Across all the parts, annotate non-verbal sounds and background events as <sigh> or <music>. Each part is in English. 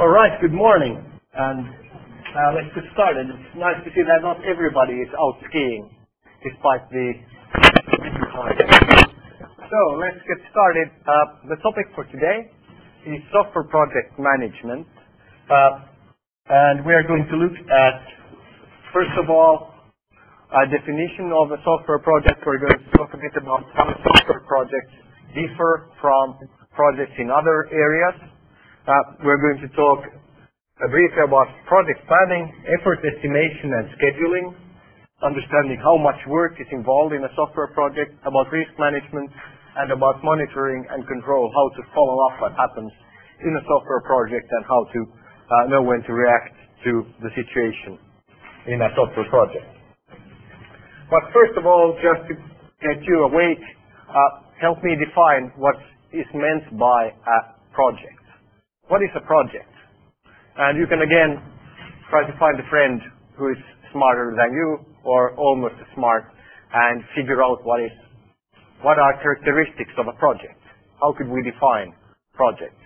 All right, good morning. And uh, let's get started. It's nice to see that not everybody is out skiing, despite the So let's get started. Uh, the topic for today is software project management. Uh, and we are going to look at, first of all, a definition of a software project. We're going to talk a bit about how software projects differ from projects in other areas. Uh, we're going to talk briefly about project planning, effort estimation and scheduling, understanding how much work is involved in a software project, about risk management, and about monitoring and control, how to follow up what happens in a software project and how to uh, know when to react to the situation in a software project. But first of all, just to get you awake, uh, help me define what is meant by a project. What is a project? And you can again try to find a friend who is smarter than you or almost as smart and figure out what is what are characteristics of a project. How could we define project?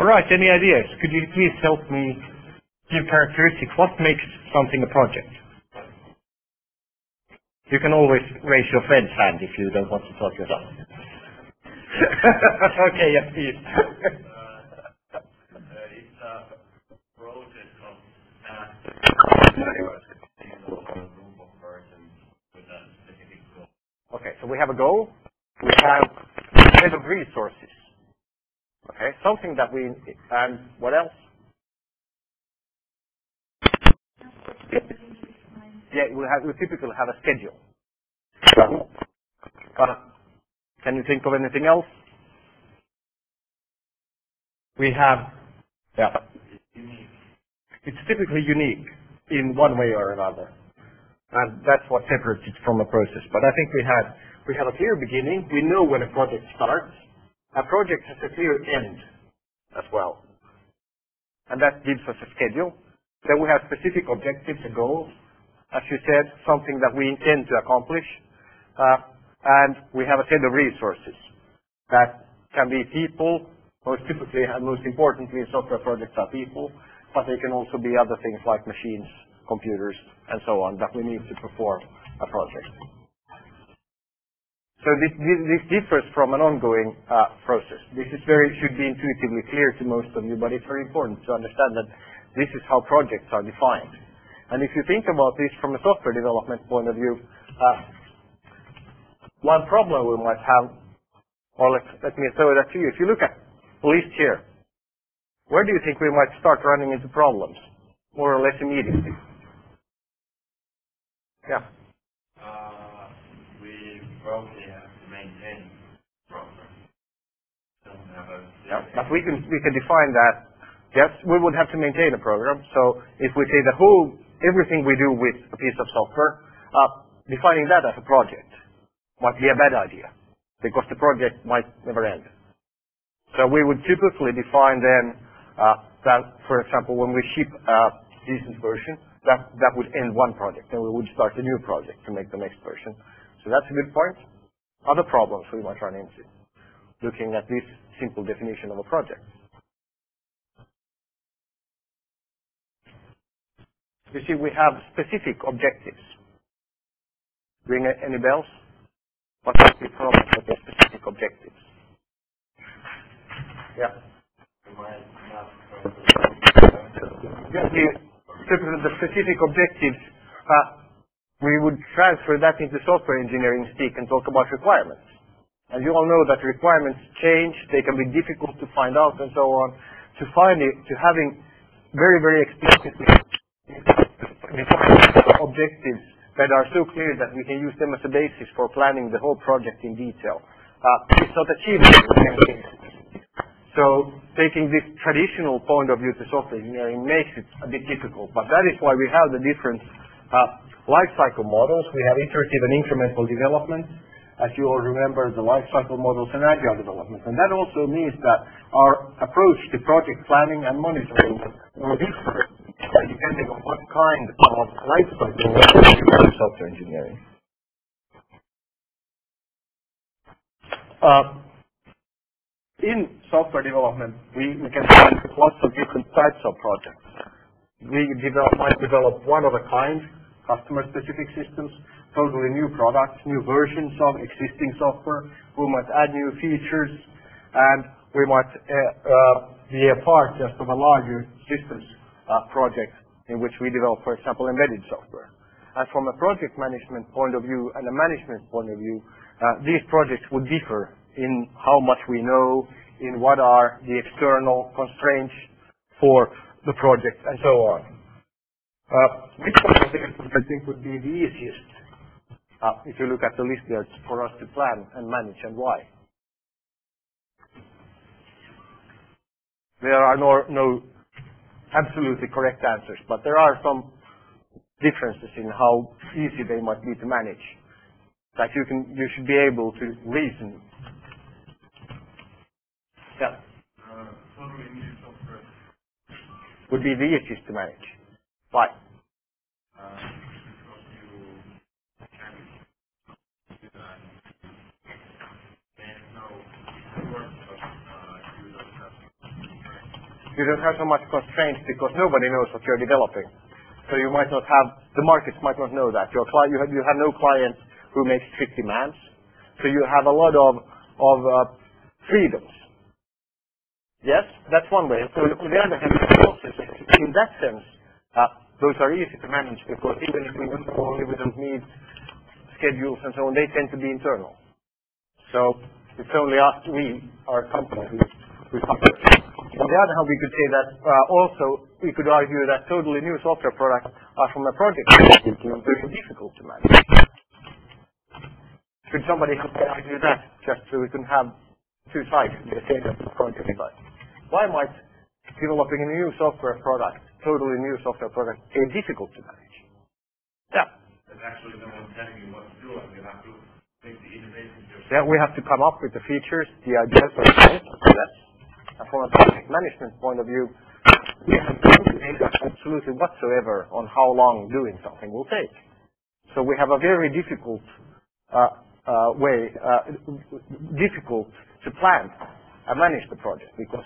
All right, any ideas? Could you please help me give characteristics? What makes something a project? You can always raise your friend's hand if you don't want to talk yourself. <laughs> okay, yes, please. Uh, uh, okay, so we have a goal. We have a set of resources. Okay, something that we, and what else? Yeah, we have, we typically have a schedule. Uh, can you think of anything else? We have, yeah. It's typically unique in one way or another. And that's what separates it from a process. But I think we had, we have a clear beginning. We know when a project starts. A project has a clear end as well. And that gives us a schedule. Then we have specific objectives and goals. As you said, something that we intend to accomplish. Uh, and we have a set of resources that can be people, most typically and most importantly in software projects are people, but they can also be other things like machines, computers, and so on that we need to perform a project. So this, this, differs from an ongoing uh, process. This is very should be intuitively clear to most of you, but it's very important to understand that this is how projects are defined. And if you think about this from a software development point of view, uh, one problem we might have, or let, let me throw that to you. If you look at the list here, where do you think we might start running into problems, more or less immediately? Yeah. Uh, we program. Yeah, but we can we can define that. Yes, we would have to maintain a program. So if we say the whole everything we do with a piece of software, uh, defining that as a project might be a bad idea because the project might never end. So we would typically define then uh, that, for example, when we ship a decent version, that that would end one project, and we would start a new project to make the next version. So that's a good point other problems we might run into looking at this simple definition of a project. You see, we have specific objectives. Ring any bells? What are the problems with the specific objectives? Yeah. the specific objectives, uh, we would transfer that into software engineering speak and talk about requirements. And you all know that requirements change, they can be difficult to find out and so on. To find it, to having very, very explicit objectives that are so clear that we can use them as a basis for planning the whole project in detail. Uh, it's not achievable. So taking this traditional point of view to software engineering makes it a bit difficult. But that is why we have the different uh, life cycle models. We have iterative and incremental development. As you all remember, the life cycle models and agile development. And that also means that our approach to project planning and monitoring will differ depending on what kind of life cycle software engineering. Uh, in software development, we, we can find lots of different types of projects. We develop, might develop one of a kind customer-specific systems, totally new products, new versions of existing software. We might add new features, and we might uh, uh, be a part just of a larger systems uh, project in which we develop, for example, embedded software. And from a project management point of view and a management point of view, these projects would differ in how much we know, in what are the external constraints for the project, and so on. Which one I think would be the easiest, if you look at the list there, for us to plan and manage, and why? There are no, no absolutely correct answers, but there are some differences in how easy they might be to manage. That you can, you should be able to reason. Yeah. Uh, would be the easiest to manage. Why? You don't have so much constraints because nobody knows what you're developing. So you might not have, the markets might not know that. Your you have, you have no client who makes strict demands. So you have a lot of, of uh, freedoms. Yes, that's one way. So on the other hand, in that sense, uh, those are easy to manage because even if we don't only we don't need schedules and so on, they tend to be internal. So it's only us, we, our company, who. On the other hand, we could say that uh, also we could argue that totally new software products are from a project perspective very difficult to manage. Could somebody help me argue that just so we can have two sides, in the data project side? Why might developing a new software product totally new software product be difficult to manage. Yeah. There's actually no one telling you what to do, and you have to make the innovations yourself. Yeah, we have to come up with the features, the ideas, yes. And from a project management point of view, we have no data absolutely whatsoever on how long doing something will take. So we have a very difficult uh, uh, way, uh, difficult to plan and manage the project because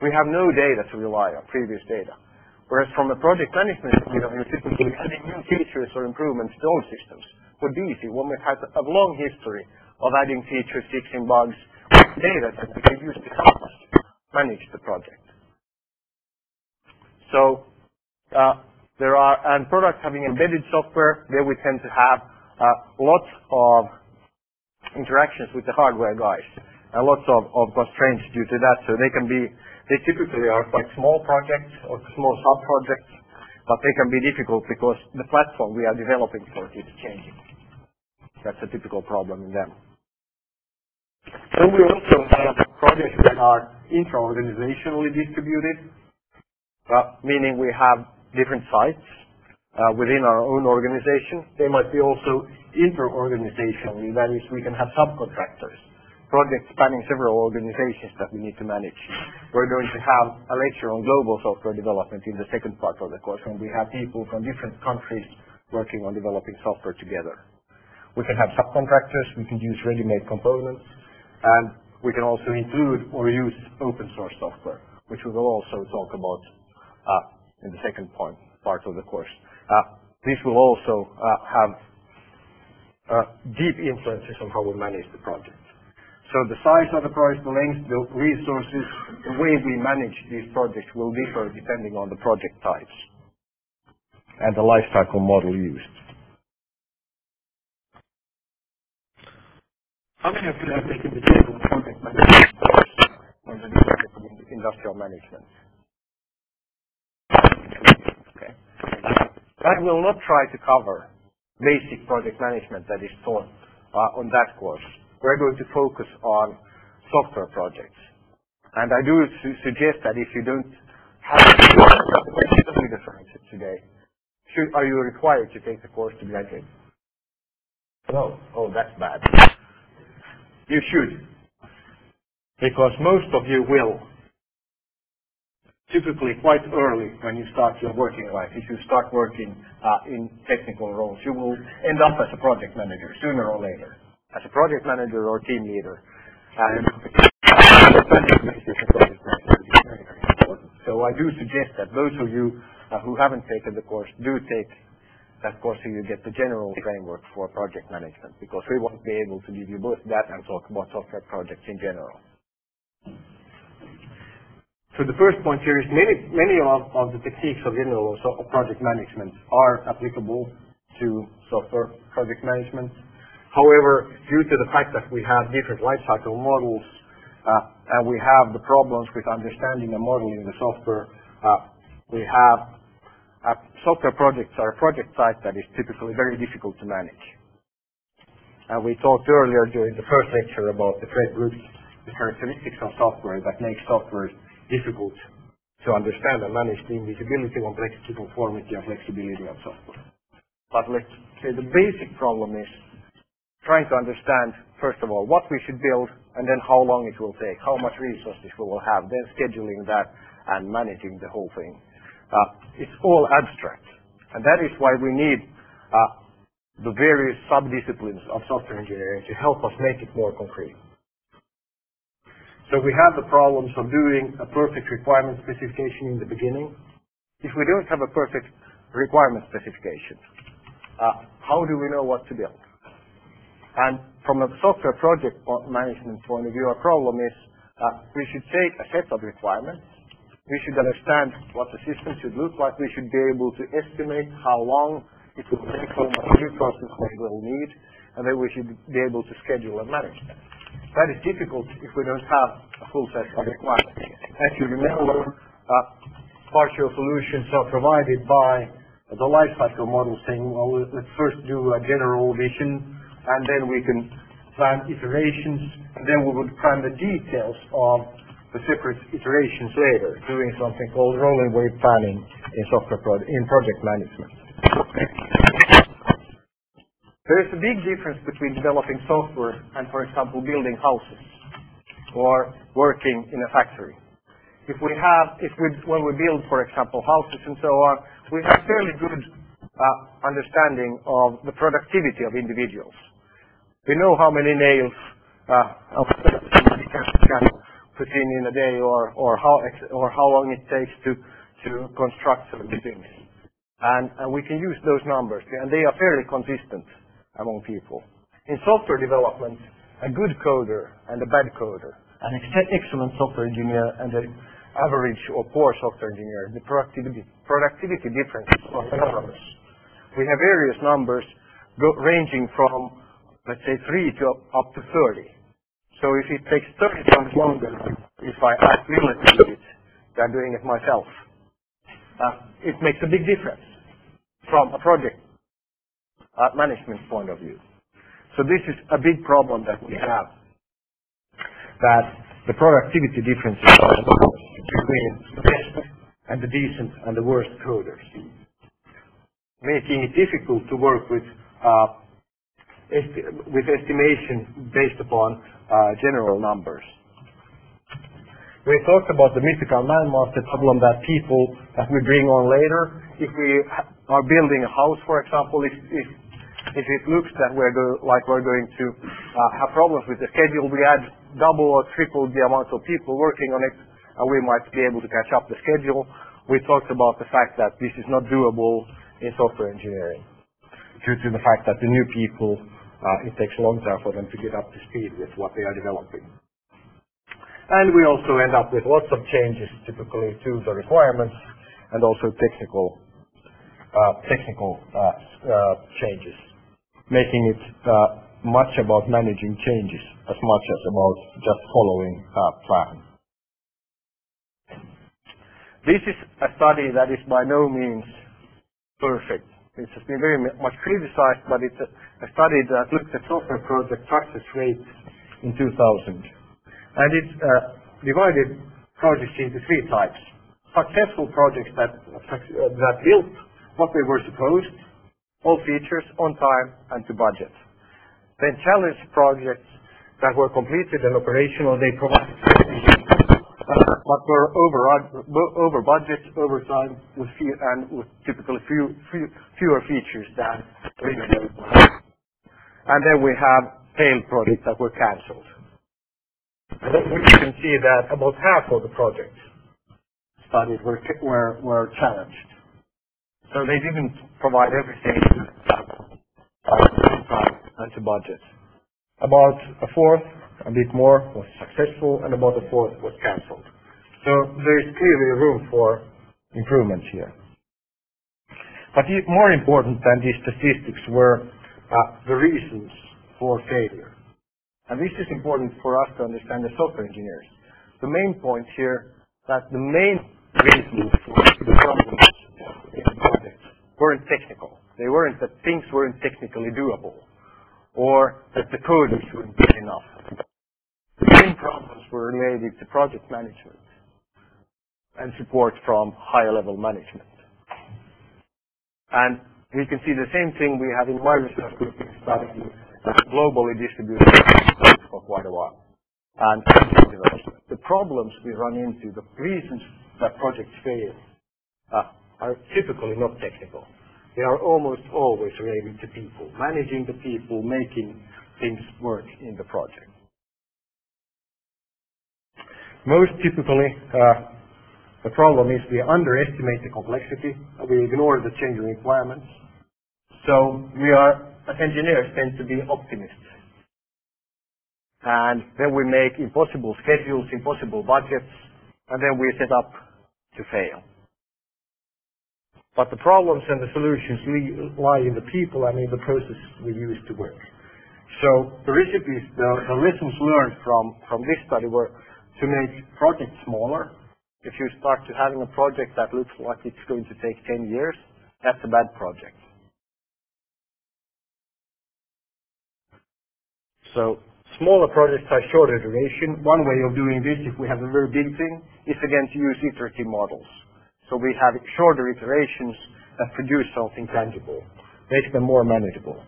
we have no data to rely on, previous data. Whereas from a project management point of view, typically adding new features or improvements to old systems would be easy we have a long history of adding features, fixing bugs, data that we can use to help us manage the project. So uh, there are, and products having embedded software, there we tend to have uh, lots of interactions with the hardware guys and lots of, of constraints due to that. So they can be they typically are quite small projects or small sub-projects, but they can be difficult because the platform we are developing for it is changing. That's a typical problem in them. So we also have projects that are intra-organizationally distributed, meaning we have different sites uh, within our own organization. They might be also inter-organizationally, that is, we can have subcontractors projects spanning several organizations that we need to manage. We're going to have a lecture on global software development in the second part of the course when we have people from different countries working on developing software together. We can have subcontractors, we can use ready-made components, and we can also include or use open source software, which we will also talk about uh, in the second point, part of the course. Uh, this will also uh, have deep influences on how we manage the project. So the size of the project, the length, the resources, the way we manage these projects will differ depending on the project types and the lifecycle model used. How many of you have taken the general project management course on the Department of Industrial Management? Okay. I will not try to cover basic project management that is taught uh, on that course. We're going to focus on software projects. And I do su suggest that if you don't have today, should, are you required to take the course to graduate? No. Oh, that's bad. You should. Because most of you will. Typically quite early when you start your working life, if you start working uh, in technical roles, you will end up as a project manager sooner or later. As a project manager or team leader. And so I do suggest that those of you uh, who haven't taken the course do take that course you get the general framework for project management because we won't be able to give you both that and talk about software projects in general. So the first point here is many, many of, of the techniques of general of project management are applicable to software project management. However, due to the fact that we have different lifecycle models uh, and we have the problems with understanding and modeling the software, uh, we have uh, software projects are a project type that is typically very difficult to manage. And we talked earlier during the first lecture about the Fred Brooks, the characteristics of software that make software difficult to understand and manage the invisibility, complexity, conformity, and flexibility of software. But let's say the basic problem is trying to understand, first of all, what we should build, and then how long it will take, how much resources we will have, then scheduling that and managing the whole thing. Uh, it's all abstract. And that is why we need uh, the various sub-disciplines of software engineering to help us make it more concrete. So we have the problems of doing a perfect requirement specification in the beginning. If we don't have a perfect requirement specification, uh, how do we know what to build? And from a software project management point of view, our problem is we should take a set of requirements we should understand what the system should look like. We should be able to estimate how long it will take, how much resources we will need, and then we should be able to schedule and manage that. That is difficult if we don't have a full set of requirements. As you remember, uh, partial solutions are provided by the lifecycle model saying, well, let's first do a general vision, and then we can plan iterations, and then we would plan the details of separate iterations later, doing something called rolling wave planning in software pro- in project management. There is a big difference between developing software and, for example, building houses or working in a factory. If we have, if we, when we build, for example, houses and so on, we have fairly good uh, understanding of the productivity of individuals. We know how many nails uh, in in a day or, how, or how long it takes to, construct certain things. And, and we can use those numbers, and they are fairly consistent among people. In software development, a good coder and a bad coder, an ex- excellent software engineer and an average or poor software engineer, the productivity, productivity difference are enormous. We have various numbers ranging from, let's say, 3 to up to 30. So if it takes 30 times longer if I do it than doing it myself, uh, it makes a big difference from a project uh, management point of view. So this is a big problem that we have, that the productivity differences between the best and the decent and the worst coders, making it difficult to work with uh, with estimation based upon general numbers. We talked about the mythical man-month problem that people that we bring on later, if we are building a house, for example, if, if, if it looks that we're go, like we're going to uh, have problems with the schedule, we add double or triple the amount of people working on it, and we might be able to catch up the schedule. We talked about the fact that this is not doable in software engineering due to the fact that the new people uh, it takes longer for them to get up to speed with what they are developing. And we also end up with lots of changes typically to the requirements and also technical uh, technical uh, uh, changes, making it uh, much about managing changes as much as about just following a plan. This is a study that is by no means perfect. It has been very much criticized, but it's a, a study that looked at software project success rates in 2000. And it uh, divided projects into three types. Successful projects that, uh, that built what they were supposed, all features on time and to budget. Then challenge projects that were completed and operational, they provided but were over, over budget, over time, and with typically few, few, fewer features than And then we have failed projects that were cancelled. We can see that about half of the projects studied were, challenged. So they didn't provide everything to budget. About a fourth, a bit more, was successful, and about a fourth was cancelled. So there is clearly room for improvement here. But more important than these statistics were uh, the reasons for failure. And this is important for us to understand as software engineers. The main point here that the main reasons for the problems in the project weren't technical. They weren't that things weren't technically doable or that the code was good enough. The main problems were related to project management and support from higher level management. And we can see the same thing we have in Microsoft Group studying globally distributed for quite a while. And the problems we run into, the reasons that projects fail, uh, are typically not technical. They are almost always related to people, managing the people, making things work in the project. Most typically, uh, the problem is we underestimate the complexity, we ignore the changing requirements. So we are, as engineers, tend to be optimists. And then we make impossible schedules, impossible budgets, and then we set up to fail. But the problems and the solutions lie in the people and in the process we use to work. So the recipes, the, the lessons learned from, from this study were to make projects smaller. If you start to having a project that looks like it's going to take 10 years, that's a bad project. So smaller projects have shorter duration. One way of doing this, if we have a very big thing, is again to use iterative models. So we have shorter iterations that produce something tangible, make them more manageable.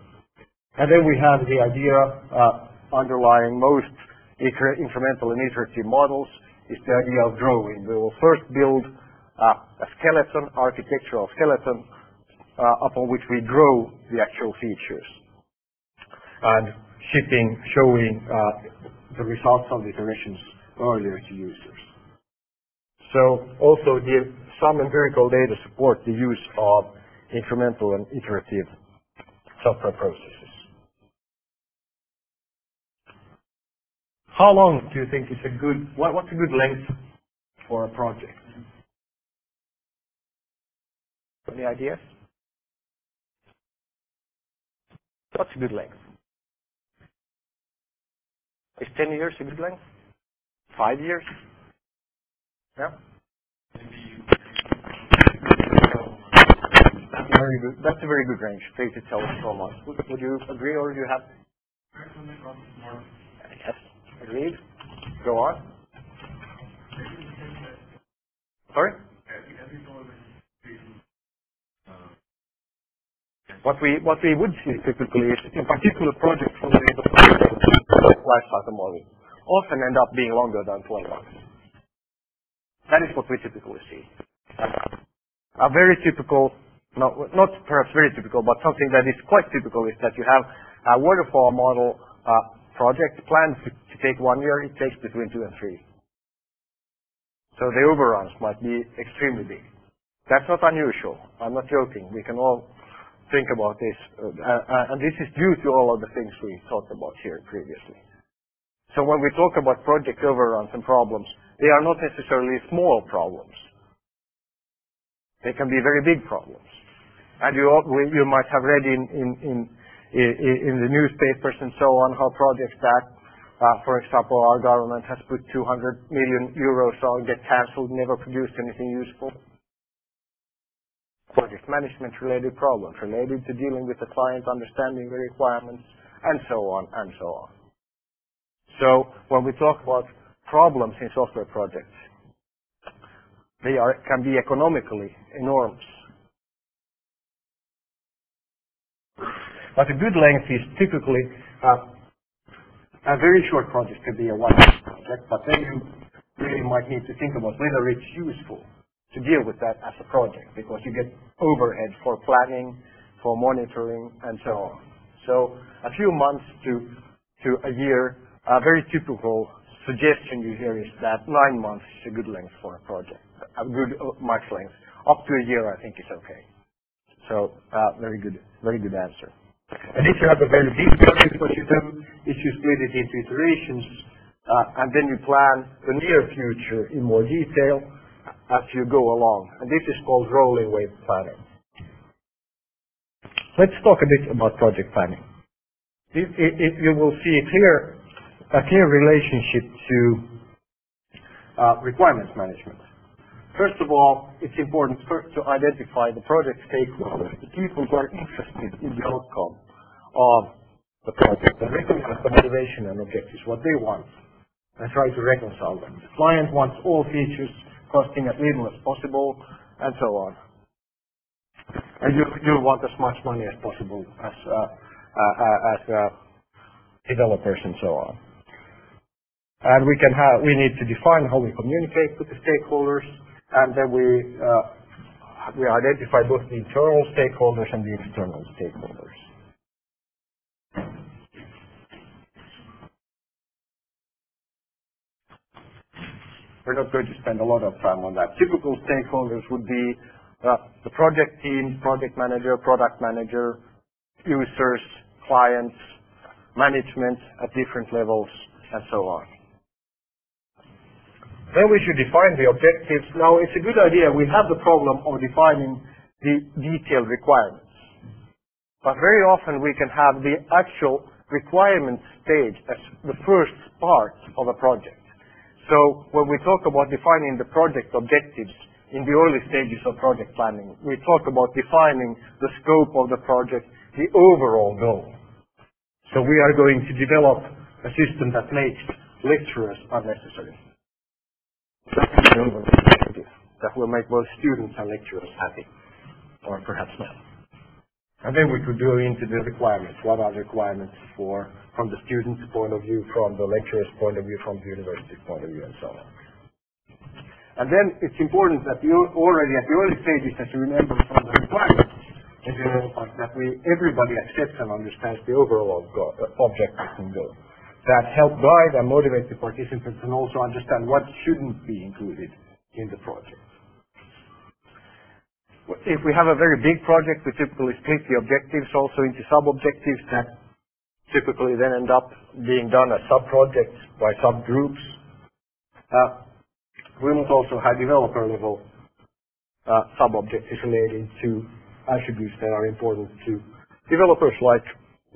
And then we have the idea uh, underlying most incremental and iterative models is the idea of drawing. We will first build a skeleton, architectural skeleton, uh, upon which we draw the actual features. And shipping, showing uh, the results of the iterations earlier to users. So also some empirical data support the use of incremental and iterative software processes. How long do you think is a good, what, what's a good length for a project? Any ideas? What's a good length? Is 10 years a good length? Five years? Yeah? Very good. That's a very good range. Three to tell us so much. Would you agree or do you have? Agreed. Go on. Sorry? What we what we would see typically is in particular projects from the life cycle model often end up being longer than 12 months. That is what we typically see. A very typical not, not perhaps very typical, but something that is quite typical is that you have a waterfall model uh, project planned to, take one year, it takes between two and three. So the overruns might be extremely big. That's not unusual. I'm not joking. We can all think about this. Uh, uh, and this is due to all of the things we talked about here previously. So when we talk about project overruns and problems, they are not necessarily small problems. They can be very big problems. You might have read in, in, the newspapers and so on, how projects that, uh, for example, our government has put 200 million euros on get canceled, never produced anything useful. Project management related problems related to dealing with the client, understanding the requirements, and so on and so on. So when we talk about problems in software projects, they can be economically enormous. But a good length is typically uh, a very short project could be a one-year project, but then you really might need to think about whether it's useful to deal with that as a project because you get overhead for planning, for monitoring, and so on. So a few months to to a year, a very typical suggestion you hear is that nine months is a good length for a project, a good uh, max length. Up to a year, I think is okay. So uh, very good, very good answer. And if you have a very big project, what you you split it into iterations, uh, and then you plan the near future in more detail as you go along. And this is called rolling wave planning. Let's talk a bit about project planning. You will see a clear relationship to uh, requirements management. First of all, it's important to identify the project stakeholders, the people who are interested in the outcome of the project, and recognize the motivation and objectives, what they want, and try to reconcile them. The client wants all features costing as little as possible, and so on. And you you want as much money as possible as uh, uh, uh, as developers and so on. And we can have, we need to define how we communicate with the stakeholders, and then we we identify both the internal stakeholders and the external stakeholders. We're not going to spend a lot of time on that. Typical stakeholders would be uh, the project team, project manager, product manager, users, clients, management at different levels, and so on. Then we should define the objectives. Now it's a good idea. We have the problem of defining the detailed requirements. But very often we can have the actual requirement stage as the first part of a project. So when we talk about defining the project objectives in the early stages of project planning, we talk about defining the scope of the project, the overall goal. So we are going to develop a system that makes lecturers unnecessary. That will make both students and lecturers happy, or perhaps not. And then we could go into the requirements. What are the requirements from the student's point of view, from the lecturer's point of view, from the university's point of view, and so on. And then it's important that you already at the early stages, that you remember from the requirements that we everybody accepts and understands the overall uh, objectives and goals. That help guide and motivate the participants and also understand what shouldn't be included in the project. If we have a very big project, we typically split the objectives also into sub-objectives that typically then end up being done as sub-projects by subgroups. Uh, we must also have developer-level uh, sub-objectives relating to attributes that are important to developers, like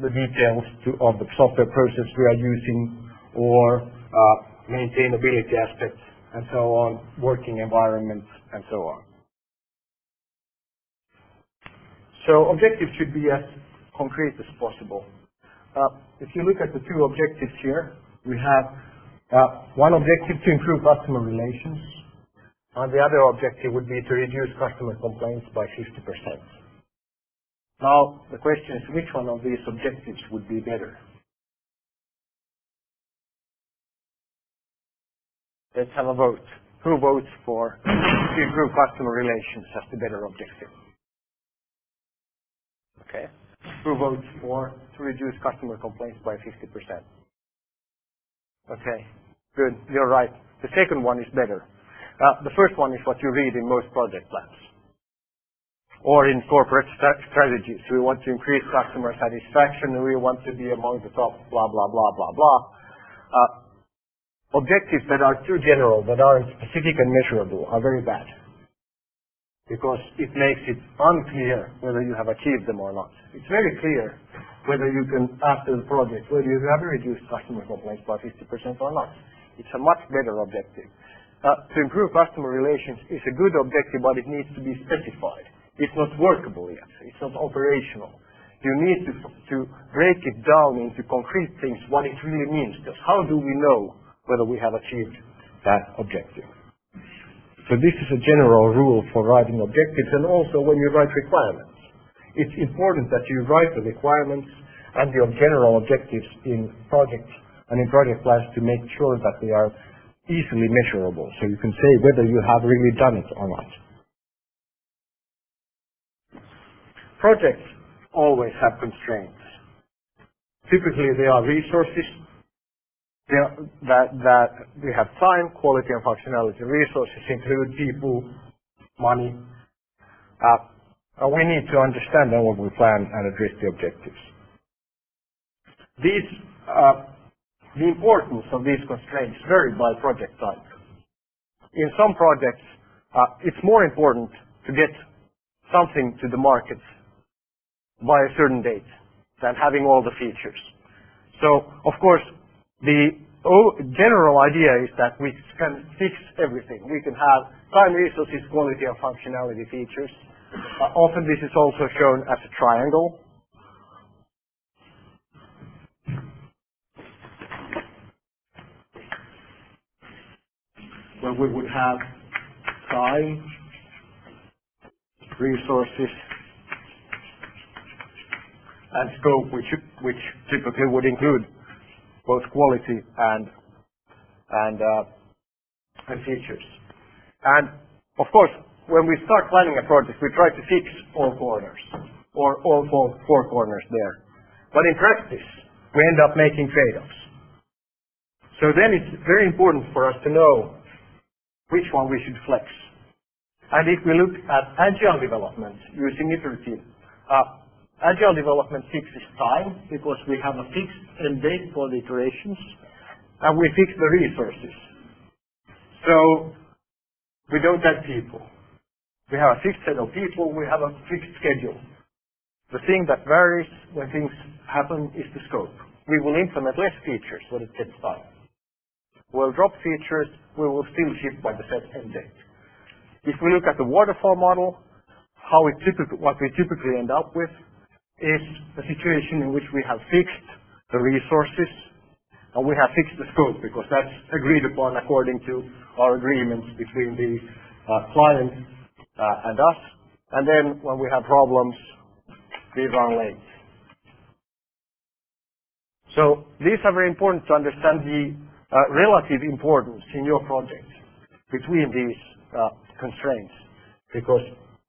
the details of the software process we are using or uh, maintainability aspects and so on, working environments, and so on. So objectives should be as concrete as possible. Uh, if you look at the two objectives here, we have uh, one objective to improve customer relations, and the other objective would be to reduce customer complaints by 50%. Now, the question is, which one of these objectives would be better? Let's have a vote. Who votes for <clears throat> to improve customer relations as the better objective? Okay. Who votes for to reduce customer complaints by 50%? Okay, good. You're right. The second one is better. The first one is what you read in most project plans or in corporate strategies. We want to increase customer satisfaction, and we want to be among the top blah, blah, blah. Blah blah. Uh objectives that are too general, that aren't specific and measurable, are very bad. Because it makes it unclear whether you have achieved them or not. It's very clear whether you can, after the project, whether you have reduced customer complaints by 50% or not. It's a much better objective. Uh, to improve customer relations is a good objective, but it needs to be specified. It's not workable yet. It's not operational. You need to, to break it down into concrete things, what it really means. Just how do we know whether we have achieved that objective? So this is a general rule for writing objectives and also when you write requirements. It's important that you write the requirements and your general objectives in projects and in project plans to make sure that they are easily measurable so you can say whether you have really done it or not. Projects always have constraints. Typically they are resources, that, we have time, quality, and functionality. Resources include people, money. Uh, we need to understand then what we plan and address the objectives. Uh, the importance of these constraints vary by project type. In some projects, uh, it's more important to get something to the market by a certain date than having all the features. So, of course, the general idea is that we can fix everything. We can have time, resources, quality, and functionality features. Uh, often this is also shown as a triangle. Where we would have time, resources, and scope, which, which typically would include both quality and uh, features. And of course, when we start planning a project, we try to fix all corners or all four, corners there. But in practice, we end up making trade-offs. So then it's very important for us to know which one we should flex. And if we look at agile development using iterative, uh, Agile development fixes time because we have a fixed end date for the iterations, and we fix the resources. So we don't have people. We have a fixed set of people, we have a fixed schedule. The thing that varies when things happen is the scope. We will implement less features when it gets time. We'll drop features, we will still ship by the set end date. If we look at the waterfall model, how we typically, what we typically end up with is a situation in which we have fixed the resources and we have fixed the scope because that's agreed upon according to our agreements between the uh, client uh, and us. And then when we have problems, we run late. So these are very important to understand the uh, relative importance in your project between these uh, constraints because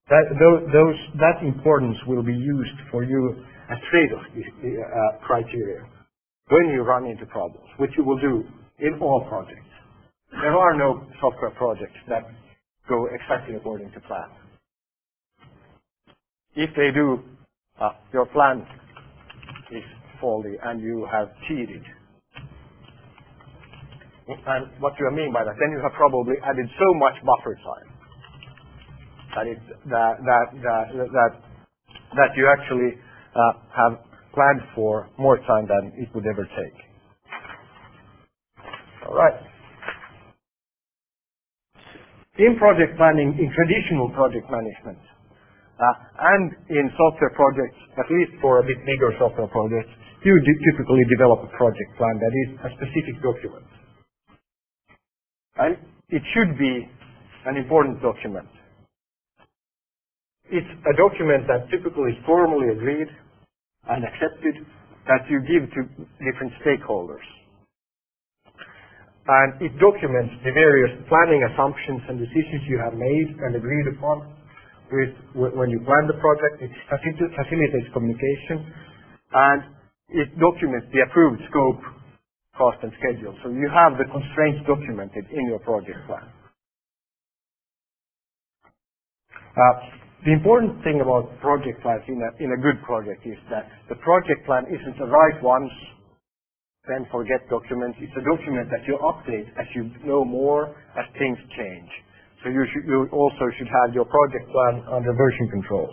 that, those, that importance will be used for you as trade-off uh, criteria when you run into problems, which you will do in all projects. There are no software projects that go exactly according to plan. If they do, uh, your plan is faulty and you have cheated. And what do I mean by that? Then you have probably added so much buffer time that that that that that, that you actually uh, have planned for more time than it would ever take. All right. In project planning, in traditional project management, uh, and in software projects, at least for a bit bigger software projects, you typically develop a project plan that is a specific document. And it should be an important document. It's a document that typically is formally agreed and accepted that you give to different stakeholders. And it documents the various planning assumptions and decisions you have made and agreed upon with, when you plan the project. It facilitates communication and it documents the approved scope, cost and schedule. So you have the constraints documented in your project plan. Uh, the important thing about project plans in a, good project is that the project plan isn't a write once, then forget document. It's a document that you update as you know more, as things change. So you should, you also should have your project plan under version control.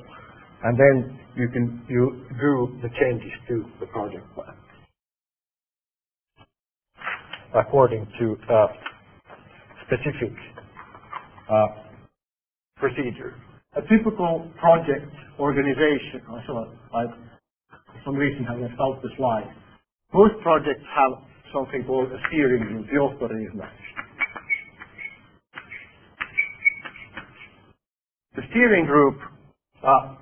And then you can, you do the changes to the project plan according to uh, specific uh, procedure. A typical project organization, sorry, I, for some reason have left out the slide. Most projects have something called a steering group, johtoryhmä. The steering group uh,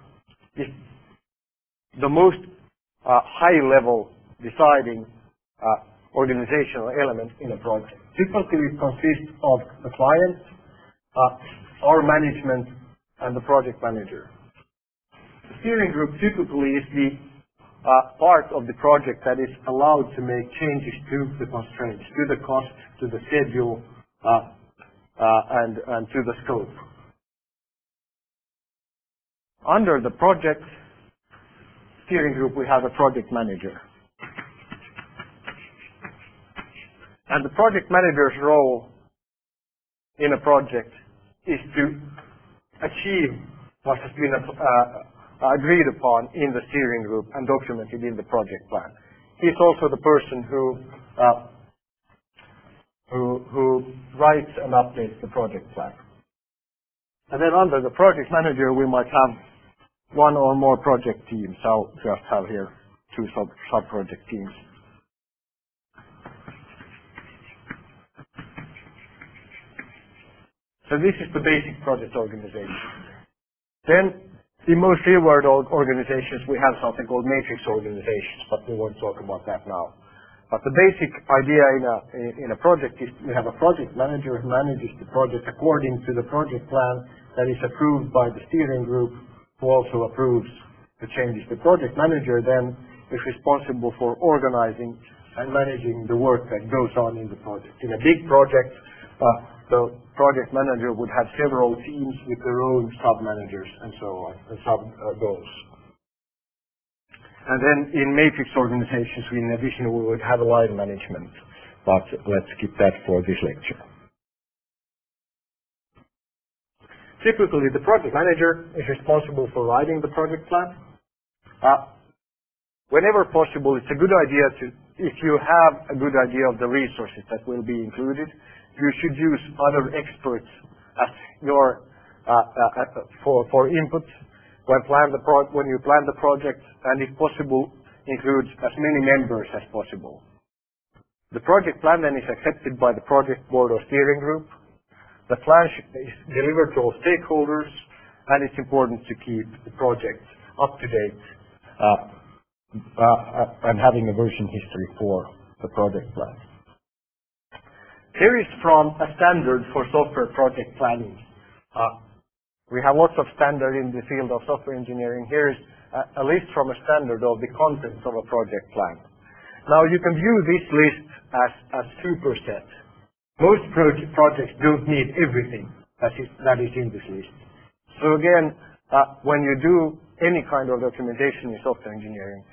is the most uh, high-level deciding uh, organizational element in a project. Typically, it consists of the client, uh, our management, and the project manager. The steering group typically is the uh, part of the project that is allowed to make changes to the constraints, to the cost, to the schedule, uh, uh, and, and to the scope. Under the project steering group, we have a project manager. And the project manager's role in a project is to achieve what has been uh, agreed upon in the steering group and documented in the project plan. He's also the person who uh, who, writes and updates the project plan. And then under the project manager, we might have one or more project teams. I'll just have here two sub, sub-project teams. So this is the basic project organization. Then, in most real-world organizations, we have something called matrix organizations, but we won't talk about that now. But the basic idea in a, in a project is we have a project manager who manages the project according to the project plan that is approved by the steering group who also approves the changes. The project manager then is responsible for organizing and managing the work that goes on in the project. In a big project, uh, the project manager would have several teams with their own sub-managers and so on, and sub-goals. And then in matrix organizations, in addition, we would have a line management, but let's skip that for this lecture. Typically, the project manager is responsible for writing the project plan. Uh, whenever possible, it's a good idea to, if you have a good idea of the resources that will be included, you should use other experts as your uh, uh, uh for for input when plan the pro- when you plan the project, and if possible, include as many members as possible. The project plan then is accepted by the project board or steering group, the plan is delivered to all stakeholders, and it's important to keep the project up to date and having a version history for the project plan. Here is from a standard for software project planning. Uh, we have lots of standard in the field of software engineering. Here is a, a list from a standard of the contents of a project plan. Now you can view this list as a superset. Most projects don't need everything that is, that is in this list. So again, uh, when you do any kind of documentation in software engineering,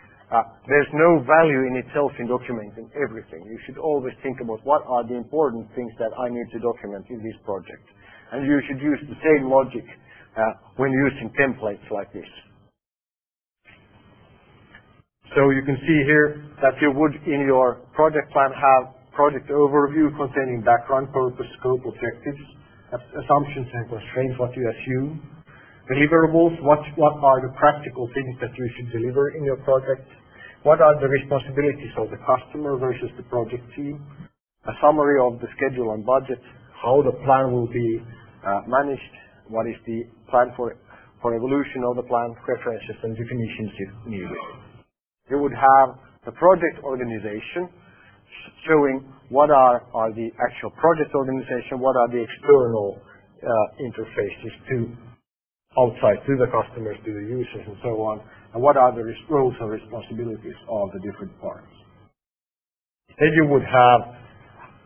there's no value in itself in documenting everything. You should always think about what are the important things that I need to document in this project. And you should use the same logic uh, when using templates like this. So you can see here that you would in your project plan have project overview containing background, purpose, scope, objectives, assumptions and constraints, what you assume, deliverables, what, what are the practical things that you should deliver in your project, what are the responsibilities of the customer versus the project team, a summary of the schedule and budget, how the plan will be uh, managed, what is the plan for, for evolution of the plan, preferences and definitions if needed. You would have the project organization, showing what are, are the actual project organization, what are the external uh, interfaces to outside, to the customers, to the users, and so on, and what are the roles and responsibilities of the different parts. Then you would have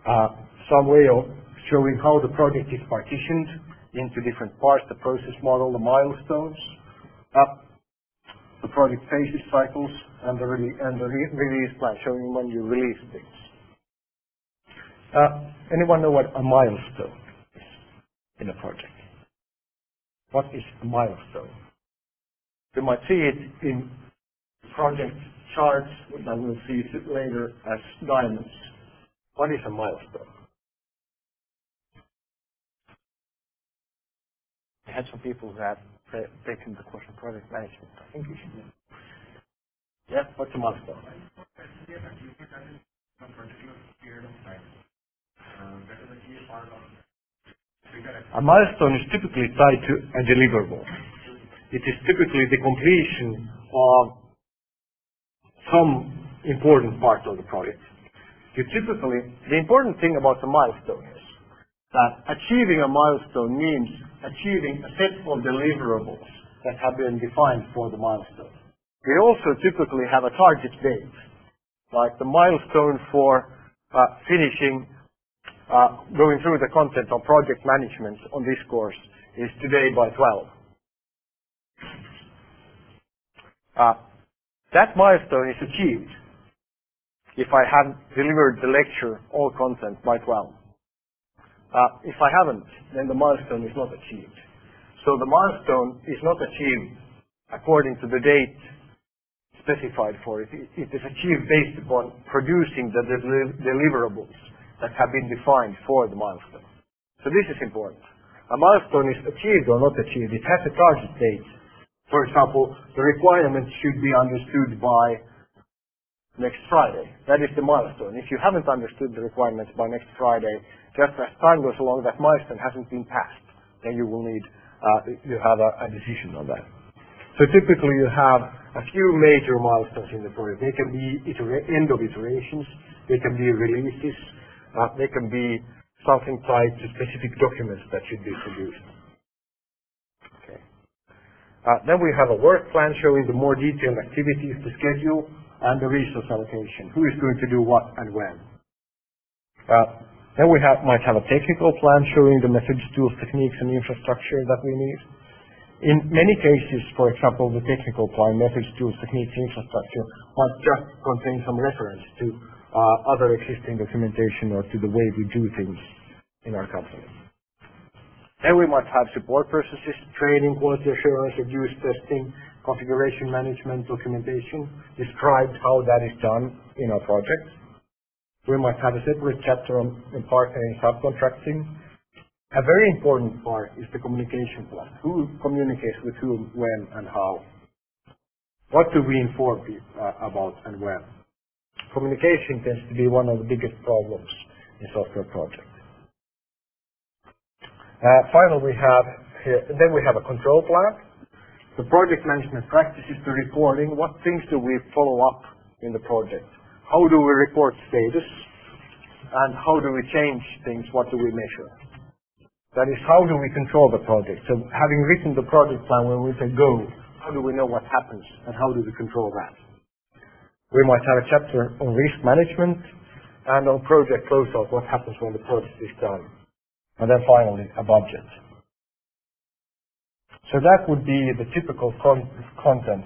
uh, some way of showing how the project is partitioned into different parts, the process model, the milestones, the project phases, cycles, and the, and the re- release plan, showing when you release things. Uh, anyone know what a milestone is? in a project. What is a milestone? You might see it in project charts, and I will see it later as diamonds. What is a milestone? We had some people who have taken the course of project management. I think you should know. Yeah, what's a milestone? A milestone is typically tied to a deliverable. It is typically the completion of some important part of the project. Typically, the important thing about the milestone is that achieving a milestone means achieving a set of deliverables that have been defined for the milestone. We also typically have a target date, like the milestone for uh, finishing uh, going through the content of project management on this course is today by 12. Uh, that milestone is achieved if I have delivered the lecture or content by 12. Uh, if I haven't, then the milestone is not achieved. So the milestone is not achieved according to the date specified for it. It is achieved based upon producing the deliverables that have been defined for the milestone. So this is important. A milestone is achieved or not achieved. It has a target date. For example, the requirements should be understood by next Friday. That is the milestone. If you haven't understood the requirements by next Friday, just as time goes along, that milestone hasn't been passed, then you will need, uh, you have a, a decision on that. So typically you have a few major milestones in the project. They can be end of iterations, they can be releases, uh, they can be something tied to specific documents that should be produced. Uh, then we have a work plan showing the more detailed activities, the schedule, and the resource allocation. Who is going to do what and when? Uh, then we have, might have a technical plan showing the methods, tools, techniques, and infrastructure that we need. In many cases, for example, the technical plan, methods, tools, techniques, infrastructure, might just contain some reference to uh, other existing documentation or to the way we do things in our company. Then we might have support processes, training, quality assurance, use testing, configuration management documentation describes how that is done in our project. We might have a separate chapter on and subcontracting. A very important part is the communication plan. Who communicates with whom, when, and how? What do we inform people uh, about and when? Communication tends to be one of the biggest problems in software projects. Uh, finally, we have here, then we have a control plan the project management practices, the reporting, what things do we follow up in the project? How do we report status? And how do we change things? What do we measure? That is, how do we control the project? So having written the project plan when we say go, how do we know what happens and how do we control that? We might have a chapter on risk management and on project closeout, what happens when the project is done. And then finally, a budget. So that would be the typical con- content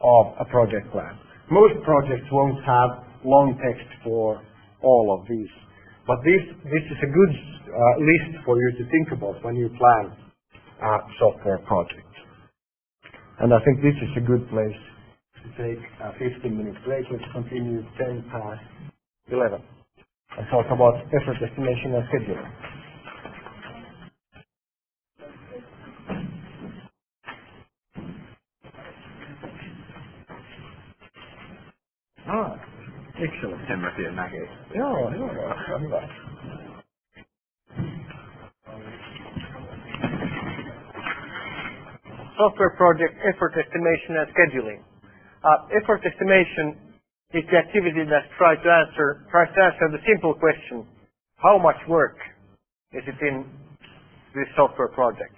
of a project plan. Most projects won't have long text for all of these, but this, this is a good uh, list for you to think about when you plan a software project. And I think this is a good place to take a 15 minute break. Let's continue 10 past 11 and talk about effort estimation and scheduling. Ah, excellent. Timothy and Maggie. Joo, joo, hyvä. Software project effort estimation and scheduling. Uh, effort estimation is the activity that tries to answer tries to answer the simple question: How much work is it in this software project?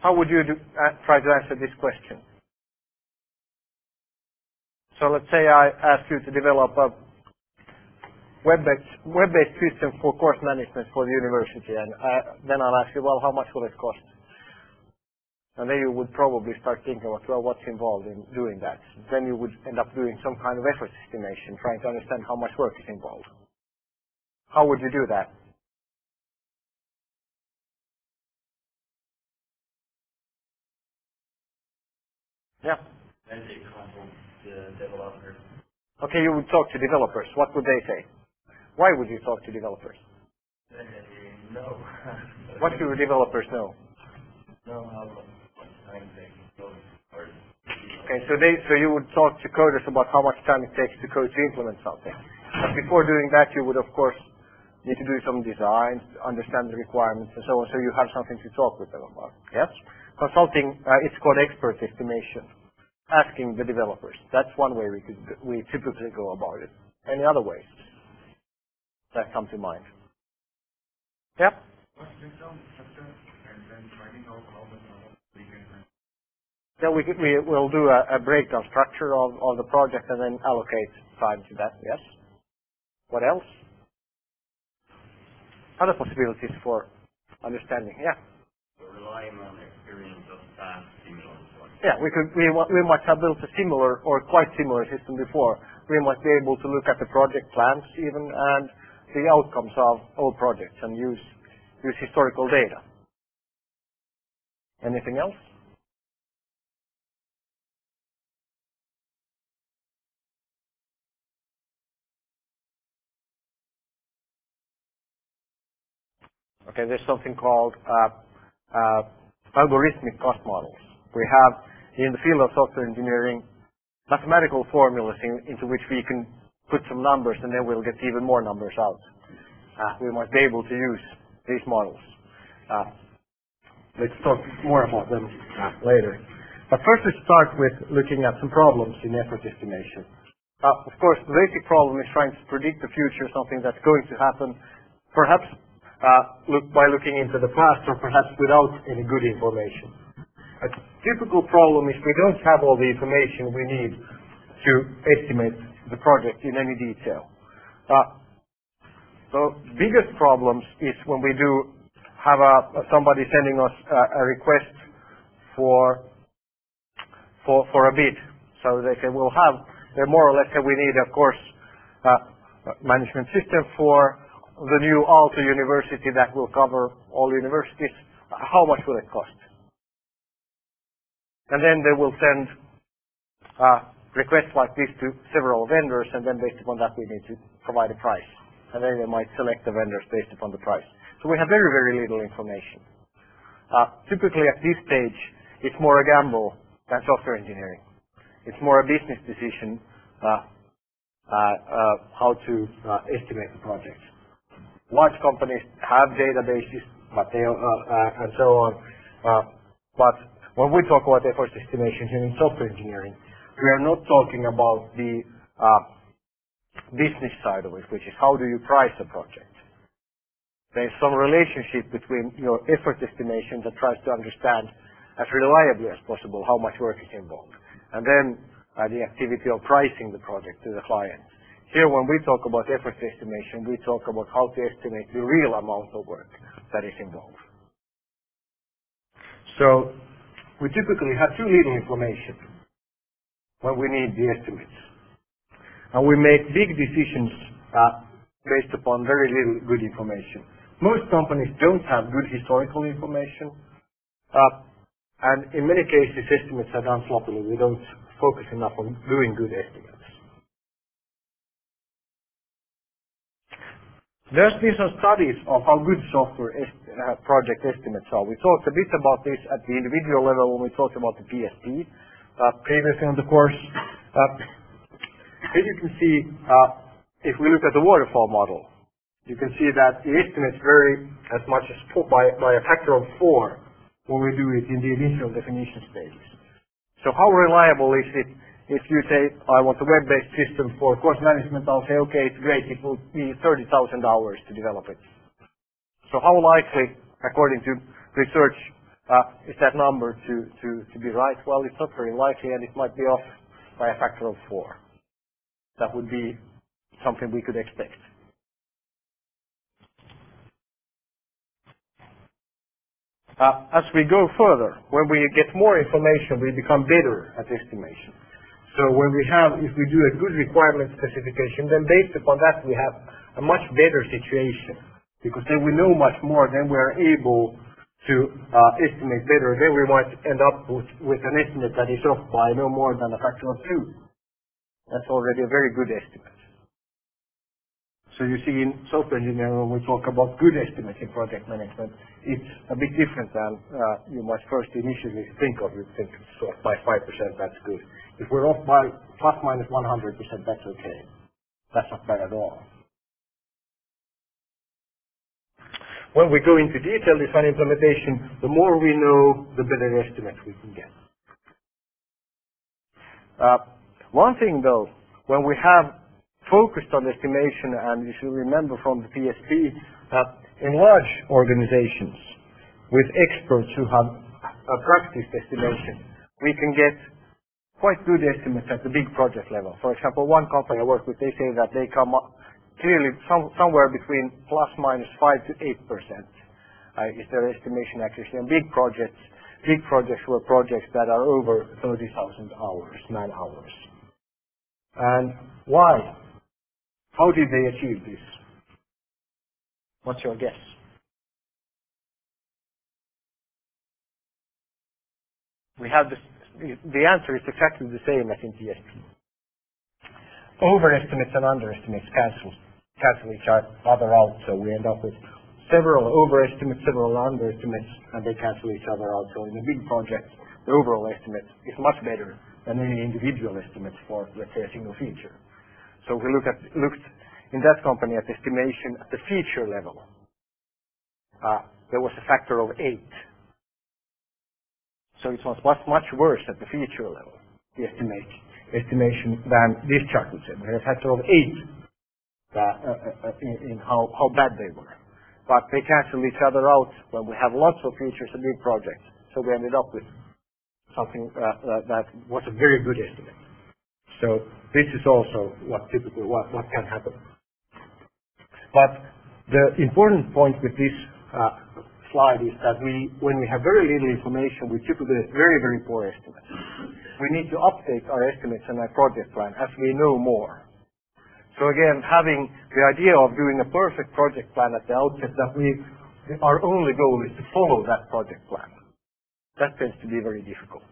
How would you do, uh, try to answer this question? So let's say I ask you to develop a web-based, web-based system for course management for the university, and I, then I'll ask you, well, how much will it cost? And then you would probably start thinking about, well, what's involved in doing that? Then you would end up doing some kind of effort estimation, trying to understand how much work is involved. How would you do that? Yeah. Then they consult the developers. Okay, you would talk to developers. What would they say? Why would you talk to developers? They know. What do developers know? Know how much time they can go or Okay, so they so you would talk to coders about how much time it takes to code to implement something. But before doing that, you would of course need to do some design, understand the requirements, and so on. So you have something to talk with them about. Yes. Consulting, uh, it's called expert estimation. Asking the developers. That's one way we could we typically go about it. Any other ways that come to mind? Yep. Then we could, we will do a, a breakdown structure of, of the project and then allocate time to that. Yes. What else? Other possibilities for understanding. Yeah. Relying on experience of past similar projects. Yeah, we could, we, we might have built a similar or quite similar system before. We might be able to look at the project plans even and the outcomes of old projects and use, use historical data. Anything else? Okay, there's something called uh, uh, algorithmic cost models. We have in the field of software engineering mathematical formulas in, into which we can put some numbers and then we'll get even more numbers out. Uh, we might be able to use these models. Uh, let's talk more about them uh, later. But first let's start with looking at some problems in effort estimation. Of course, the basic problem is trying to predict the future, something that's going to happen, perhaps by looking into the past or perhaps without any good information. A typical problem is we don't have all the information we need to estimate the project in any detail. Uh, the biggest problems is when we do have a, somebody sending us a, a request for, for, for a bid. So they say, we'll have, they more or less say we need, of course, uh, a management system for the new Aalto University that will cover all universities. How much will it cost? And then they will send uh, requests like this to several vendors, and then based upon that we need to provide a price. And then they might select the vendors based upon the price. So we have very, very little information. Uh, typically at this stage, it's more a gamble than software engineering. It's more a business decision uh, uh, uh how to uh, estimate the project. Large companies have databases, but they uh, and so on. but when we talk about effort estimation here in software engineering, we are not talking about the business side of it, which is how do you price a project. There's some relationship between your effort estimation that tries to understand as reliably as possible how much work is involved. And then uh, the activity of pricing the project to the client. Here when we talk about effort estimation, we talk about how to estimate the real amount of work that is involved. We typically have too little information when we need the estimates. And we make big decisions uh, based upon very little good information. Most companies don't have good historical information. Uh, and in many cases, estimates are done sloppily. We don't focus enough on doing good estimates. There's been some studies of how good software est- uh, project estimates are. We talked a bit about this at the individual level when we talked about the PSP uh, previously on the course. Uh, as you can see, uh, if we look at the waterfall model, you can see that the estimates vary as much as four, by, by a factor of four when we do it in the initial definition stages. So how reliable is it if you say, I want a web-based system for course management, I'll say, okay, it's great, it will be 30,000 hours to develop it. So how likely, according to research, uh, is that number to, to, to be right? Well, it's not very likely and it might be off by a factor of four. That would be something we could expect. Uh, as we go further, when we get more information, we become better at estimation. So when we have, if we do a good requirement specification, then based upon that we have a much better situation because then we know much more, then we are able to uh, estimate better, then we might end up with, with an estimate that is off by no more than a factor of two. That's already a very good estimate. So you see in software engineering, when we talk about good estimates in project management, it's a bit different than uh, you might first initially think of. You think off by 5%, that's good. If we're off by plus minus 100%, that's okay. That's not bad at all. When we go into detailed design implementation, the more we know, the better estimate we can get. Uh, one thing though, when we have focused on estimation, and you should remember from the PSP that in large organizations with experts who have uh, practiced estimation, we can get quite good estimates at the big project level. For example, one company I work with, they say that they come up clearly some, somewhere between plus minus 5 to 8 percent uh, is their estimation accuracy. on big projects, big projects were projects that are over 30,000 hours, man hours. And why? How did they achieve this? What's your guess? We have this, the answer is exactly the same as in PSP. Overestimates and underestimates cancel cancel each other out. So we end up with several overestimates, several underestimates, and they cancel each other out. So in a big project, the overall estimate is much better than any individual estimates for, let's say, a single feature. So we look at, looked in that company at estimation at the feature level. Uh, there was a factor of eight. So it was much, much worse at the feature level, the estimation, than this chart would say. We had a factor of eight uh, uh, in, how, bad they were. But they cancel each other out when we have lots of features and big projects. So we ended up with something that was a very good estimate. So this is also what typically what, what can happen. But the important point with this uh, slide is that we, when we have very little information, we typically get very, very poor estimates. We need to update our estimates and our project plan as we know more. So again, having the idea of doing a perfect project plan at the outset that we, our only goal is to follow that project plan. That tends to be very difficult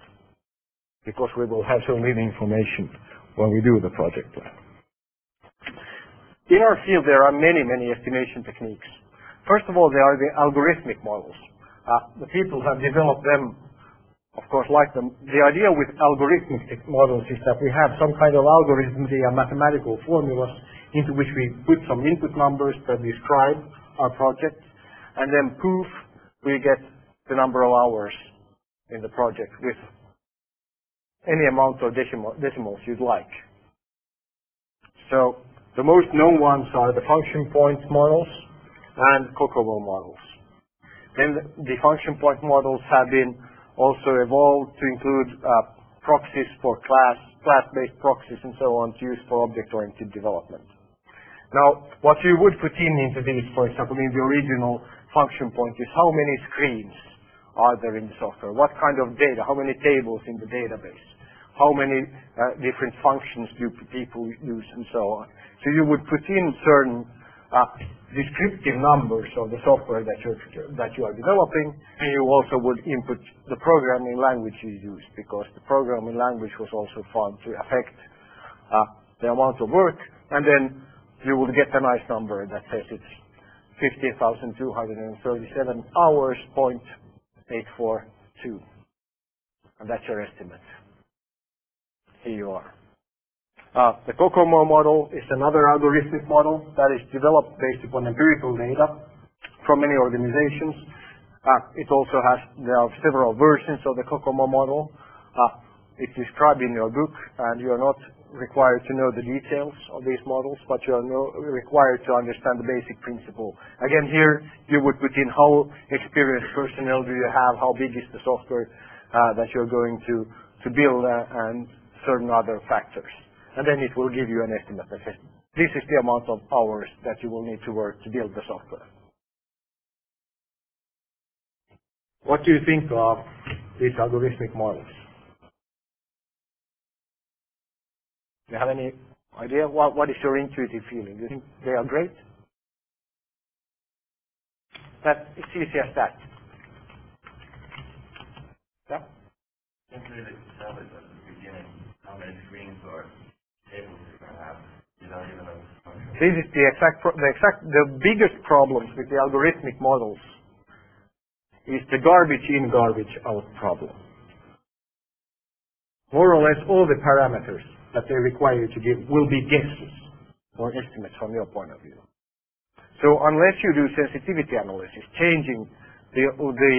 because we will have so little information when we do the project plan. In our field, there are many, many estimation techniques. First of all, there are the algorithmic models. Uh, the people have developed them of course, like them. The idea with algorithmic models is that we have some kind of algorithm, they are mathematical formulas into which we put some input numbers that describe our project, and then poof, we get the number of hours in the project with any amount of decimal, decimals you'd like. So the most known ones are the function point models and COCOMO models. Then the function point models have been also evolved to include uh, proxies for class, class-based proxies and so on to use for object-oriented development. Now, what you would put in into these, for example, in the original function point is how many screens are there in the software? What kind of data? How many tables in the database? How many uh, different functions do people use and so on? So you would put in certain uh, descriptive numbers of the software that you are developing, and you also would input the programming language you use because the programming language was also found to affect uh, the amount of work, and then you would get a nice number that says it's 15,237 hours point 842, and that's your estimate. Here you are. Uh, the COCOMO model is another algorithmic model that is developed based upon empirical data from many organizations. Uh, it also has, there are several versions of the COCOMO model. Uh, it's described in your book, and you are not required to know the details of these models, but you are required to understand the basic principle. Again, here you would put in how experienced personnel do you have, how big is the software uh, that you're going to, to build, uh, and certain other factors and then it will give you an estimate that says this is the amount of hours that you will need to work to build the software. What do you think of these algorithmic models? Do you have any idea? What, what is your intuitive feeling? Do you think they are great? That it's easy as that. simply establish at the beginning how many screens or tables you're going to have without even a? This is the exact, the exact, the biggest problems with the algorithmic models is the garbage in, garbage out problem. More or less all the parameters that they require you to give will be guesses or estimates from your point of view. So unless you do sensitivity analysis, changing the, the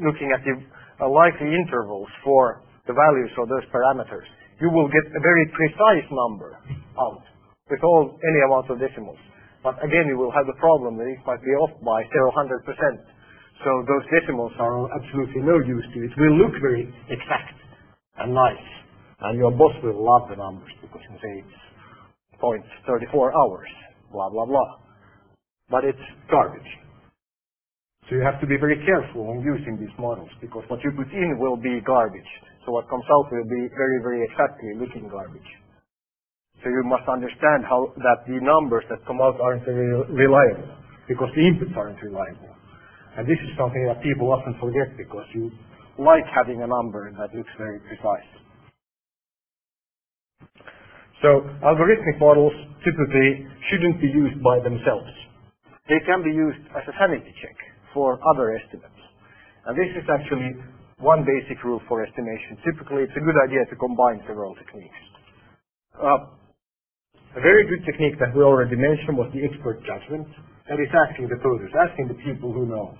looking at the uh, likely intervals for the values of those parameters, you will get a very precise number out with all any amount of decimals. But again, you will have the problem that it might be off by several hundred percent. So those decimals are absolutely no use to it. It will look very exact and nice, and your boss will love the numbers because he say it's 0.34 hours, blah blah blah. But it's garbage. So you have to be very careful when using these models because what you put in will be garbage. So what comes out will be very, very exactly looking garbage. So you must understand how that the numbers that come out aren't very reliable because the inputs aren't reliable. And this is something that people often forget because you like having a number that looks very precise. So algorithmic models typically shouldn't be used by themselves. They can be used as a sanity check for other estimates. And this is actually one basic rule for estimation. Typically, it's a good idea to combine several techniques. Uh, a very good technique that we already mentioned was the expert judgment. That is asking the coders, asking the people who know.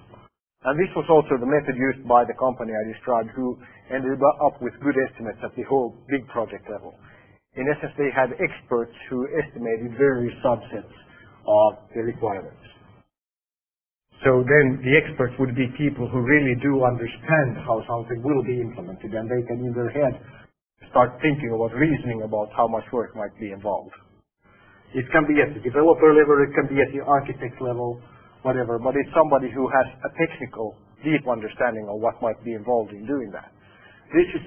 And this was also the method used by the company I described who ended up with good estimates at the whole big project level. In essence, they had experts who estimated various subsets of the requirements. So then the experts would be people who really do understand how something will be implemented and they can in their head start thinking about reasoning about how much work might be involved. It can be at the developer level, it can be at the architect level, whatever, but it's somebody who has a technical, deep understanding of what might be involved in doing that. This is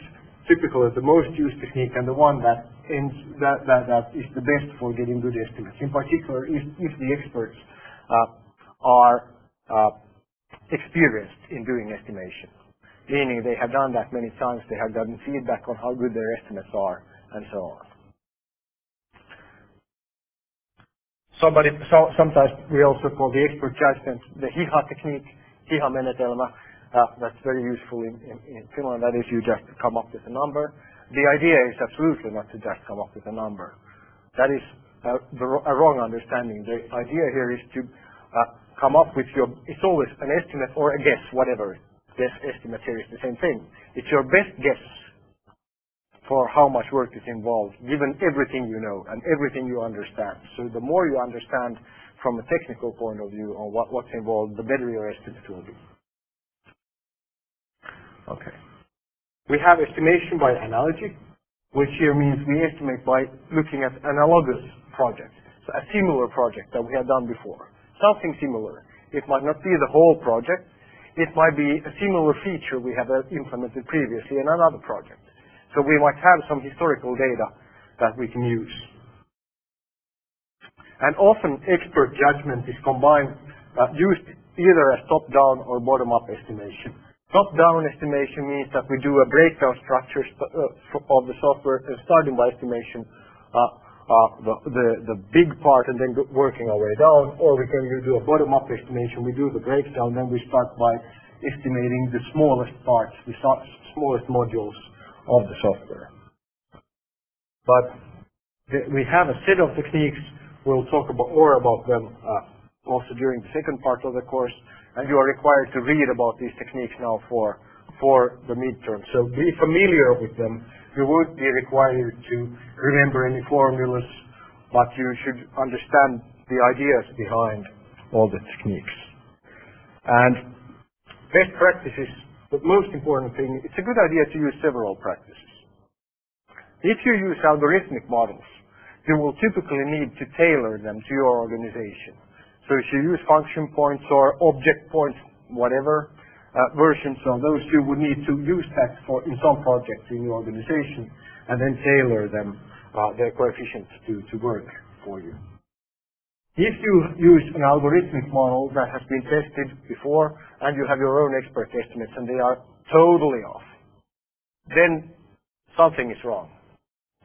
typically the most used technique and the one that, ends, that, that, that is the best for getting good estimates. In particular, if, if the experts uh, are uh, experienced in doing estimation, meaning they have done that many times, they have gotten feedback on how good their estimates are, and so on. Somebody, so, sometimes we also call the expert judgment the HIHA technique, HIHA menetelmä. That's very useful in, in, in Finland. That is, you just come up with a number. The idea is absolutely not to just come up with a number. That is a, wrong understanding. The idea here is to uh, come up with your, it's always an estimate or a guess, whatever. This estimate here is the same thing. It's your best guess for how much work is involved, given everything you know and everything you understand. So the more you understand from a technical point of view on what, what's involved, the better your estimate will be. Okay. We have estimation by analogy, which here means we estimate by looking at analogous projects. So a similar project that we had done before something similar. It might not be the whole project. It might be a similar feature we have implemented previously in another project. So we might have some historical data that we can use. And often expert judgment is combined, uh, used either as top-down or bottom-up estimation. Top-down estimation means that we do a breakdown structure uh, of the software, uh, starting by estimation, uh, the, big part and then working our way down, or we can do a bottom-up estimation. We do the breakdown, then we start by estimating the smallest parts, the smallest modules of the software. But we have a set of techniques. We'll talk more about them uh, also during the second part of the course, and you are required to read about these techniques now for for the midterm. So be familiar with them you would be required to remember any formulas, but you should understand the ideas behind all the techniques. And best practices, the most important thing, it's a good idea to use several practices. If you use algorithmic models, you will typically need to tailor them to your organization. So if you use function points or object points, whatever, uh, versions of those, you would need to use that for in some projects in your organization and then tailor them, uh, their coefficients to, to work for you. If you use an algorithmic model that has been tested before and you have your own expert estimates and they are totally off, then something is wrong.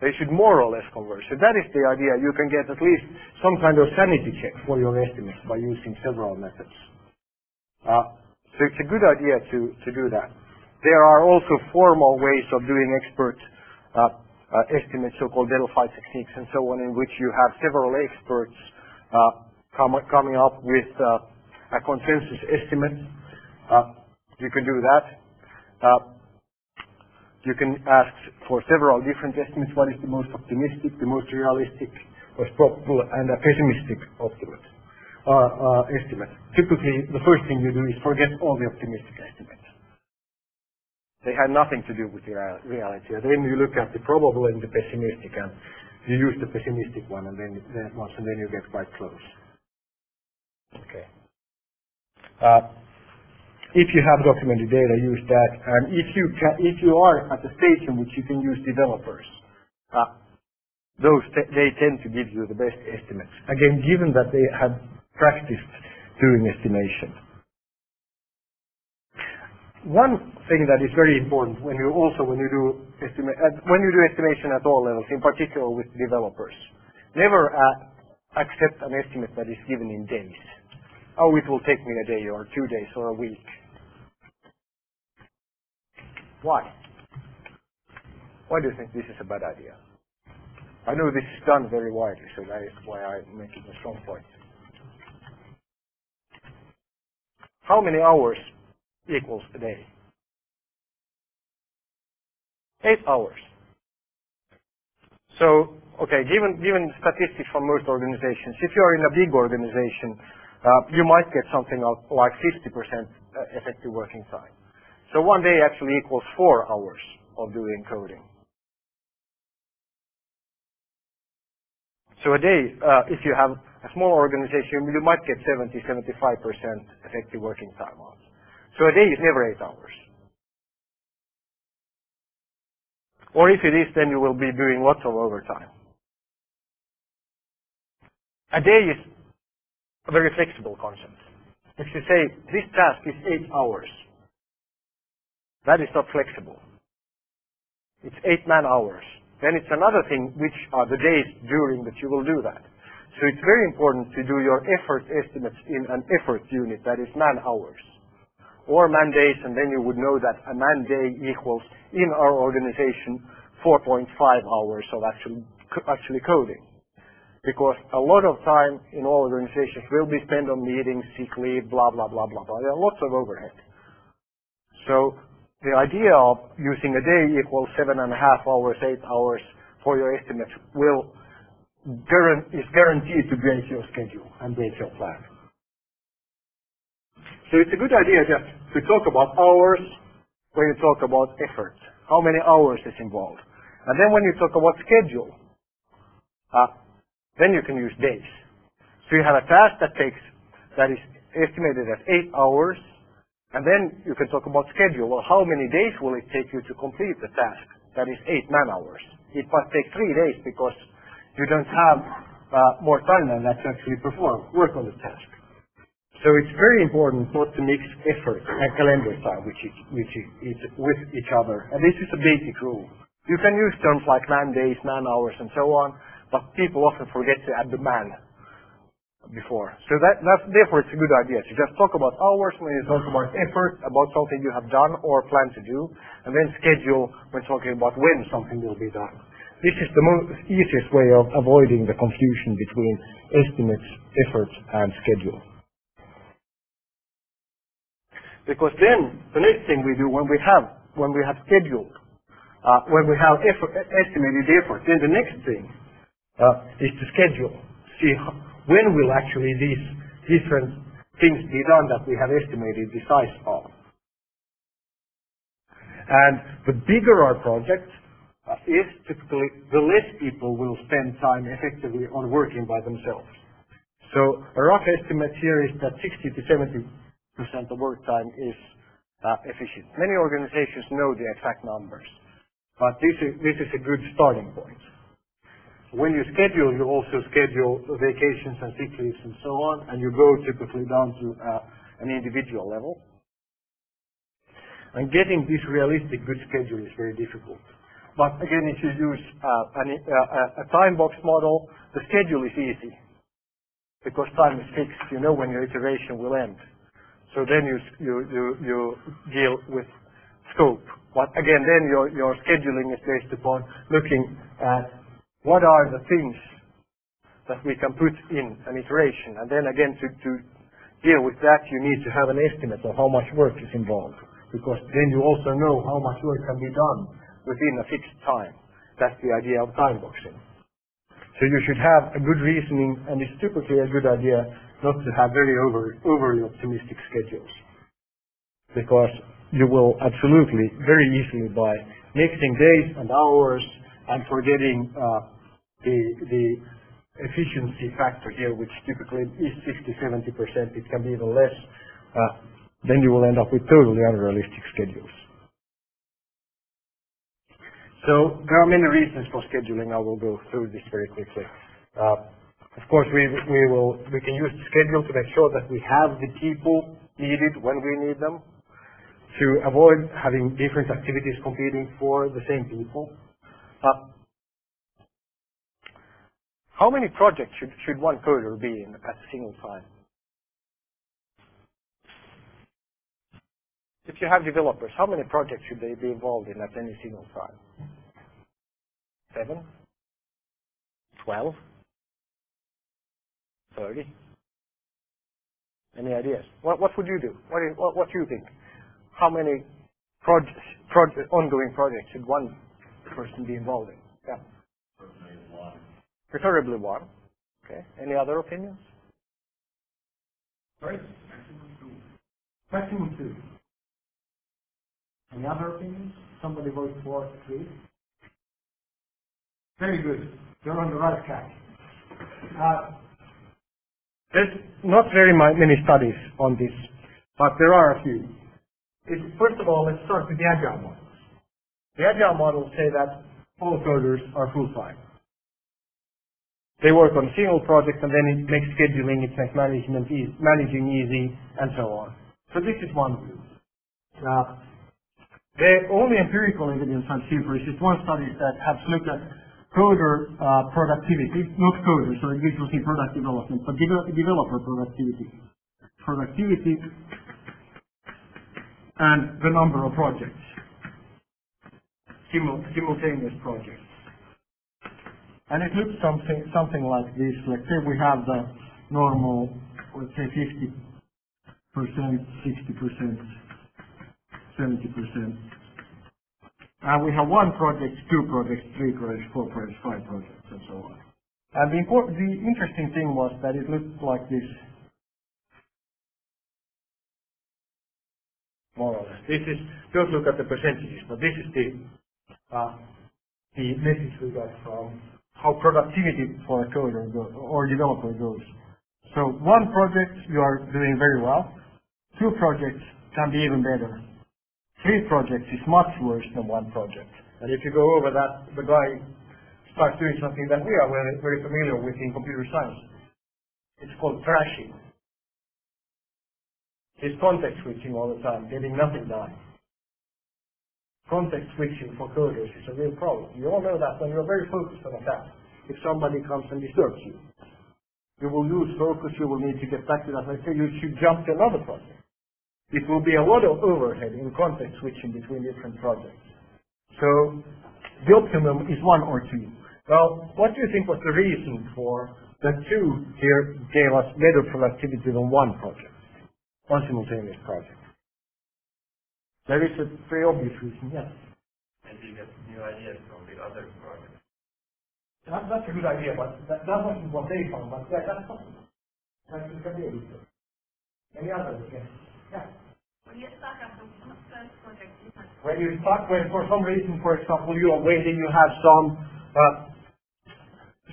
They should more or less converge. So that is the idea. You can get at least some kind of sanity check for your estimates by using several methods. Uh, so it's a good idea to, to do that. There are also formal ways of doing expert uh, uh, estimates, so-called Delphi techniques and so on, in which you have several experts uh, com coming up with uh, a consensus estimate. Uh, you can do that. You can ask for several different estimates. What is the most optimistic, the most realistic, most probable, and a pessimistic estimate. Uh, uh, estimate. Typically, the first thing you do is forget all the optimistic estimates. They had nothing to do with the reality. And then you look at the probable and the pessimistic, and you use the pessimistic one, and then once, and then you get quite close. Okay. Uh, if you have documented data, use that. And if you can, if you are at a stage in which you can use developers, uh, those they tend to give you the best estimates. Again, given that they have practiced doing estimation. One thing that is very important when you also when you do estimate uh, when you do estimation at all levels, in particular with developers, never uh, accept an estimate that is given in days. Oh, it will take me a day or two days or a week. Why? Why do you think this is a bad idea? I know this is done very widely, so that is why I'm making a strong point. How many hours equals a day? Eight hours. So, okay, given, given statistics from most organizations, if you are in a big organization, uh, you might get something like 50% uh, effective working time. So one day actually equals four hours of doing coding. So a day, uh, if you have a small organization, you might get 70, 75% effective working time on. So a day is never eight hours. Or if it is, then you will be doing lots of overtime. A day is a very flexible concept. If you say, this task is eight hours, that is not flexible. It's eight man hours. Then it's another thing which are the days during that you will do that. So it's very important to do your effort estimates in an effort unit that is man hours or man days and then you would know that a man day equals in our organization 4.5 hours of actually, actually coding. Because a lot of time in all organizations will be spent on meetings, sick leave, blah, blah, blah, blah, blah. There are lots of overhead. So the idea of using a day equals seven and a half hours, eight hours for your estimates will is guaranteed to break your schedule and break your plan. So it's a good idea just to talk about hours when you talk about effort. How many hours is involved? And then when you talk about schedule, uh, then you can use days. So you have a task that takes, that is estimated at eight hours, and then you can talk about schedule. Well, how many days will it take you to complete the task? That is eight man hours. It must take three days because you don't have uh, more time than that to actually perform, work on the task. So it's very important not to mix effort and calendar time which is, which is, with each other. And this is a basic rule. You can use terms like man days, man hours, and so on, but people often forget to add the man before. So that, that's, therefore it's a good idea to just talk about hours when you talk about effort, about something you have done or plan to do, and then schedule when talking about when something will be done. This is the most easiest way of avoiding the confusion between estimates, effort, and schedule. Because then the next thing we do when we have when we have scheduled, uh, when we have effort, estimated effort, then the next thing uh, is to schedule. See when will actually these different things be done that we have estimated the size of? And the bigger our project uh, is, typically the less people will spend time effectively on working by themselves. So a rough estimate here is that 60 to 70 percent of work time is uh, efficient. Many organizations know the exact numbers, but this is, this is a good starting point. When you schedule, you also schedule vacations and sick leaves and so on, and you go typically down to uh, an individual level. And getting this realistic good schedule is very difficult. But again, if you use uh, an, uh, a time box model, the schedule is easy because time is fixed. You know when your iteration will end. So then you, you, you, you deal with scope. But again, then your, your scheduling is based upon looking at what are the things that we can put in an iteration. And then again, to, to deal with that, you need to have an estimate of how much work is involved. Because then you also know how much work can be done within a fixed time. That's the idea of time boxing. So you should have a good reasoning, and it's typically a good idea not to have very over, overly optimistic schedules. Because you will absolutely, very easily by mixing days and hours and forgetting uh, the, efficiency factor here, which typically is 60-70%, it can be even less, uh, then you will end up with totally unrealistic schedules. So there are many reasons for scheduling. I will go through this very quickly. Uh, of course, we, we will we can use the schedule to make sure that we have the people needed when we need them, to avoid having different activities competing for the same people. Uh, how many projects should, should one coder be in at a single time? If you have developers, how many projects should they be involved in at any single time? Seven? Twelve? Thirty? Any ideas? What, what would you do? What, do you think? How many ongoing projects should one person be involved in? Yeah. Preferably one. Okay. Any other opinions? Sorry? Maximum two. Any other opinions? Somebody vote for three. Very good. You're on the right track. Uh, there's not very many studies on this, but there are a few. It, first of all, let's start with the agile models. The agile models say that all coders are full-time. They work on single project and then it makes scheduling, it makes management easy, managing easy, and so on. So this is one view. Uh, the only empirical evidence I've seen for is one study that has looked at coder uh, productivity, not coder, so it was in product development, but de developer productivity. Productivity and the number of projects, simultaneous projects. And it looks something something like this. Let's say we have the normal, let's say 50 percent, 60 percent, 70 percent. And we have one project, two projects, three projects, four projects, five projects, and so on. And the, important, the interesting thing was that it looked like this, more or less. This is, don't look at the percentages, but this is the, uh, the message we got from how productivity for a coder goes, or developer goes. So one project you are doing very well. Two projects can be even better. Three projects is much worse than one project. And if you go over that, the guy starts doing something that we are very, very familiar with in computer science. It's called thrashing. It's context switching all the time, getting nothing done context switching for coders is a real problem. You all know that when you're very focused on a task, if somebody comes and disturbs you, you will lose focus, you will need to get back to that. Let's say you should jump to another project. It will be a lot of overhead in context switching between different projects. So the optimum is one or two. Well, what do you think was the reason for that two here gave us better productivity than one project, one simultaneous project? There is a very obvious reason, yes. And you get new ideas from the other projects. That, that's a good idea, but that, that wasn't what they found, but yeah, that's possible. That can be able to. Any other yes? Yeah. When you start up the first project, you When you start, when for some reason, for example, you are waiting, you have some, uh,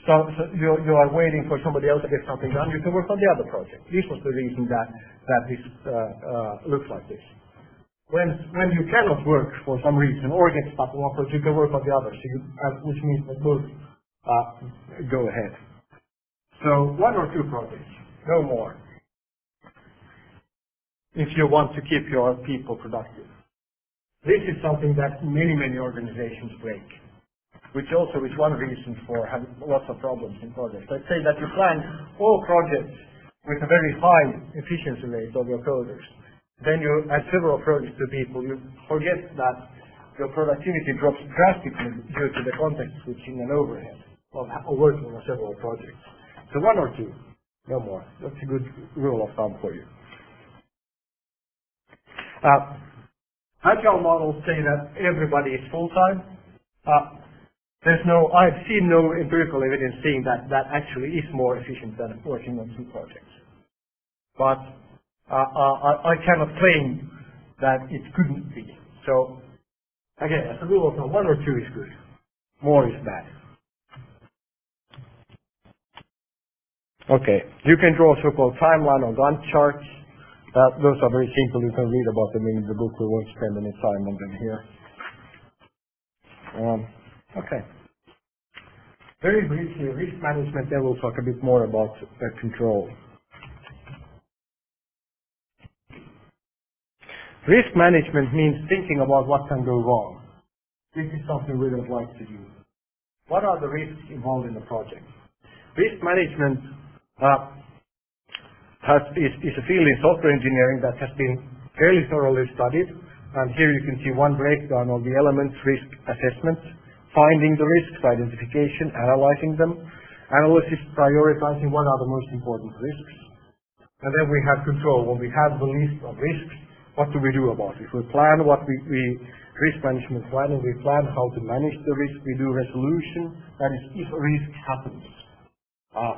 so, so you, you are waiting for somebody else to get something done, you can work on the other project. This was the reason that, that this uh, uh, looks like this. When, when you cannot work for some reason or get stuck on one project, you can work on the other, so you, uh, which means that both uh, go ahead. So one or two projects, no more, if you want to keep your people productive. This is something that many, many organizations break, which also is one reason for having lots of problems in projects. Let's say that you plan all projects with a very high efficiency rate of your coders. Then you add several projects to people, you forget that your productivity drops drastically due to the context switching and overhead of working on several projects. So one or two, no more. That's a good rule of thumb for you. Uh, agile models say that everybody is full-time. Uh, there's no, I've seen no empirical evidence saying that that actually is more efficient than working on two projects. But uh, uh, I cannot claim that it couldn't be. So again, as a rule of thumb, one or two is good. More is bad. Okay, you can draw so-called timeline or Gantt charts. Those are very simple. You can read about them in the book. We won't spend any time on them here. Um, okay. Very briefly, risk management, then we'll talk a bit more about uh, control. Risk management means thinking about what can go wrong. This is something we don't like to do. What are the risks involved in the project? Risk management uh, has, is, is, a field in software engineering that has been fairly thoroughly studied. And here you can see one breakdown of the elements risk assessment, finding the risks, identification, analyzing them, analysis, prioritizing what are the most important risks. And then we have control. When we have the list of risks, what do we do about it? If we plan what we, we risk management planning, we plan how to manage the risk, we do resolution, that is if risk happens. Uh,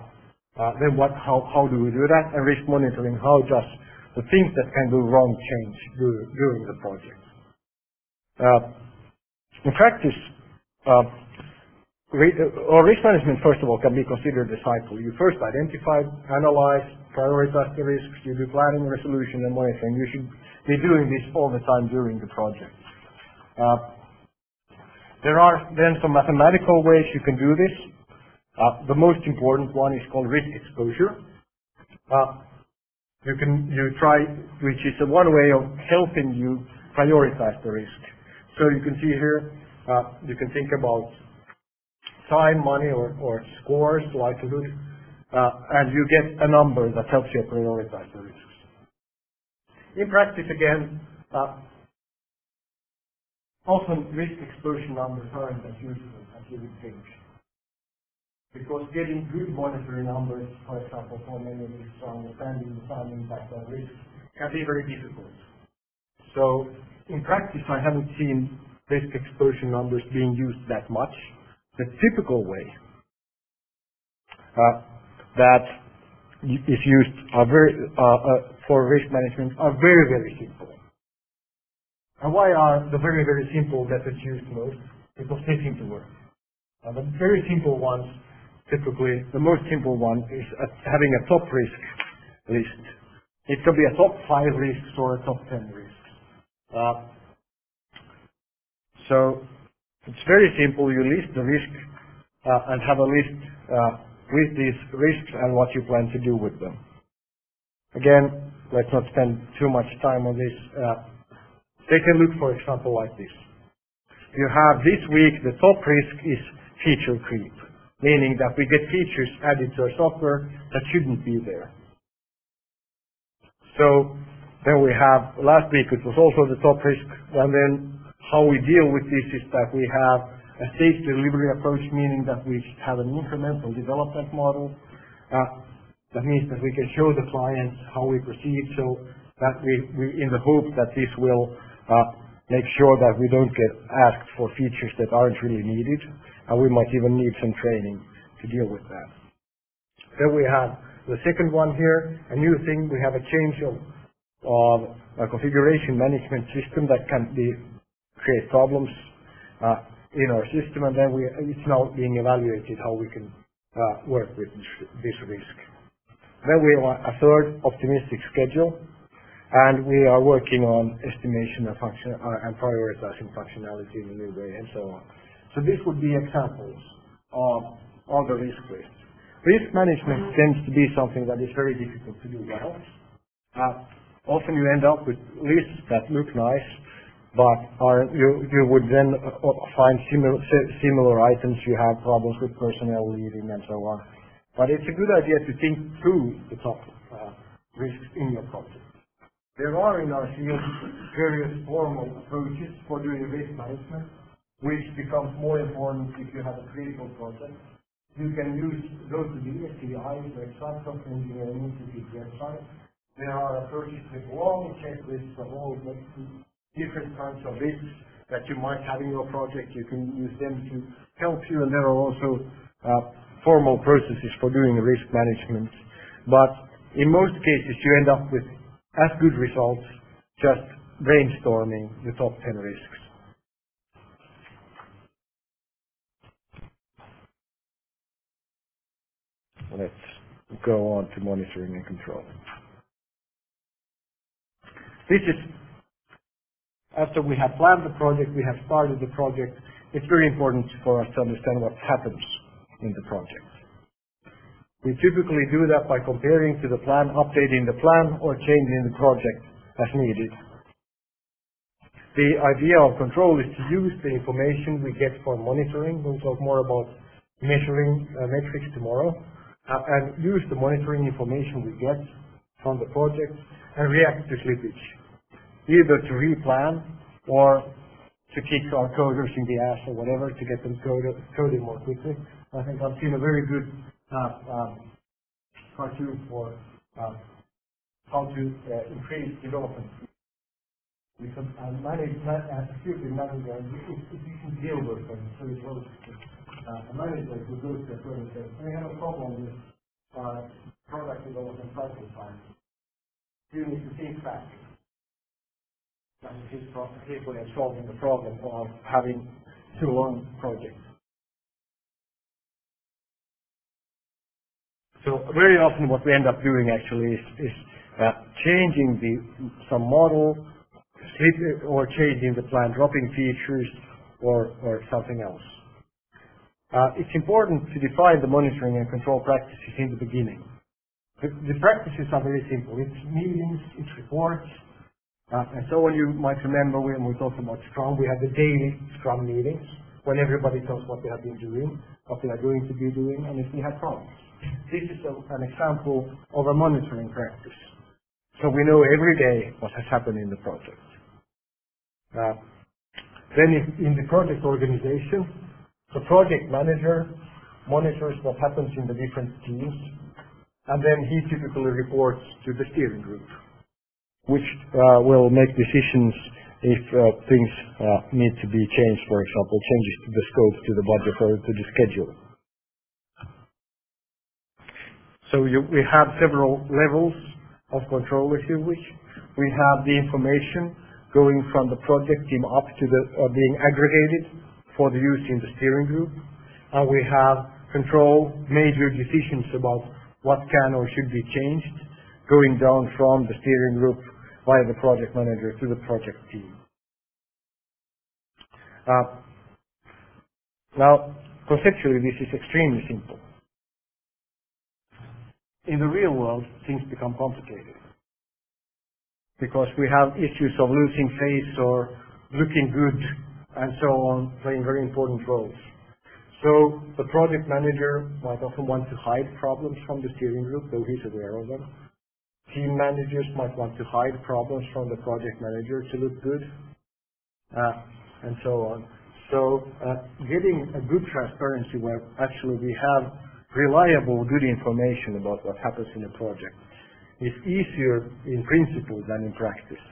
uh, then what, how, how do we do that? And risk monitoring, how just the things that can go wrong change during the project. Uh, in practice, uh, or risk management, first of all, can be considered a cycle. You first identify, analyze, prioritize the risks, you do planning, resolution, and monitoring. You should be doing this all the time during the project. Uh, there are then some mathematical ways you can do this. Uh, the most important one is called risk exposure. Uh, you can you try, which is one way of helping you prioritize the risk. So you can see here, you can think about time, money, or, or scores, likelihood, and you get a number that helps you prioritize the risks. In practice, again, uh, often risk exposure numbers aren't as useful as you would think because getting good monetary numbers, for example, for many of these understanding the time impact on risk can be very difficult. So in practice, I haven't seen risk exposure numbers being used that much. The typical way uh, that is used are very, uh, uh, for risk management are very, very simple. And why are the very, very simple methods used most? Because they seem to work. the very simple ones typically the most simple one is having a top risk list. It could be a top five risks or a top 10 risks. Uh, so it's very simple. You list the risk uh, and have a list uh, with these risks and what you plan to do with them. Again, let's not spend too much time on this. Uh, take a look, for example, like this. You have this week, the top risk is feature creep meaning that we get features added to our software that shouldn't be there. So then we have, last week it was also the top risk, and then how we deal with this is that we have a stage delivery approach, meaning that we have an incremental development model. Uh, that means that we can show the clients how we proceed so that we, in the hope that this will uh, make sure that we don't get asked for features that aren't really needed, and we might even need some training to deal with that. Then we have the second one here, a new thing, we have a change of, a configuration management system that can create problems uh, in our system, and then it's now being evaluated how we can uh, work with this risk. Then we have a third optimistic schedule, and we are working on estimation uh, and prioritizing functionality in a new way and so on. So this would be examples of, the risk list. Risk management tends to be something that is very difficult to do well. Uh, often you end up with lists that look nice, but you you would then uh, find similar similar items. You have problems with personnel leaving and so on. But it's a good idea to think through the top uh, risks in your project. There are in our field various formal approaches for doing risk management, which becomes more important if you have a critical project. You can use those to the SEI's website, Software Engineering Institute website. There are approaches with long checklists of all the different kinds of risks that you might have in your project. You can use them to help you, and there are also uh, formal processes for doing risk management. But in most cases, you end up with as good results just brainstorming the top 10 risks. Let's go on to monitoring and control. After we have planned the project, we have started the project, it's very important for us to understand what happens in the project. We typically do that by comparing to the plan, updating the plan, or changing the project as needed. The idea of control is to use the information we get from monitoring. We'll talk more about measuring uh, metrics tomorrow. Uh, and use the monitoring information we get from the project and react to slippage, either to replan or to kick our coders in the ass or whatever to get them coding more quickly. I think I've seen a very good uh, um, cartoon for um, how to uh, increase development speed. We can manage security manager, it's using Dilbert, so it goes uh, to a manager who goes to a code and "We have a problem with product development cycle time. You need to think faster." His way of solving the problem of having too long projects. So very often what we end up doing actually is uh, changing the some model, or changing the plan, dropping features or something else. Uh, it's important to define the monitoring and control practices in the beginning. The practices are very simple. It's meetings, it's reports. Uh, you might remember when we talked about Scrum, we had the daily Scrum meetings when everybody tells what they have been doing, what they are going to be doing, and if we have problems. This is an example of a monitoring practice. So we know every day what has happened in the project. Uh, then in the project organization, the project manager monitors what happens in the different teams, and then he typically reports to the steering group, which uh, will make decisions if uh, things uh, need to be changed, for example, changes to the scope, to the budget, or to the schedule. So you, we have several levels of control, if you wish. We have the information going from the project team up to the being aggregated for the use in the steering group. And we have control major decisions about what can or should be changed, going down from the steering group via the project manager to the project team. Uh, now conceptually, this is extremely simple. In the real world, things become complicated because we have issues of losing face or looking good and so on, playing very important roles. So the project manager might often want to hide problems from the steering group, though he's aware of them. Team managers might want to hide problems from the project manager to look good, uh, and so on. So uh, getting a good transparency where actually we have reliable, good information about what happens in a project is easier in principle than in practice.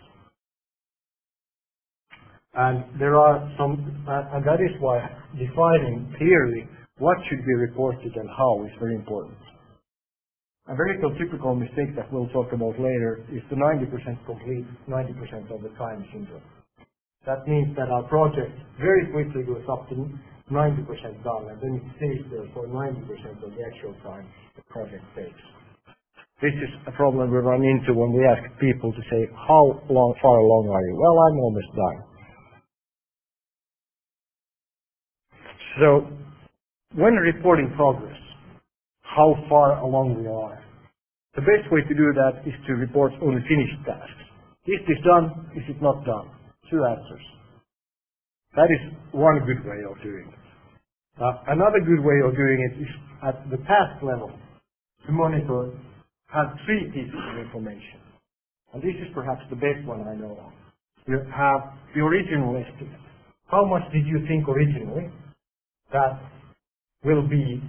And there are some, uh, and that is why defining clearly what should be reported and how is very important. A very typical mistake that we'll talk about later is the 90% complete 90% of the time syndrome. That means that our project very quickly goes up to 90% done, and then it stays there for 90% of the actual time the project takes. This is a problem we run into when we ask people to say, "How far along are you?" "Well, I'm almost done." So, when reporting progress, how far along we are, the best way to do that is to report only finished tasks. Is this done? Is it not done? two answers. That is one good way of doing it. Uh, another good way of doing it is at the task level to monitor have three pieces of information. And this is perhaps the best one I know of. You have the original estimate. How much did you think originally that will be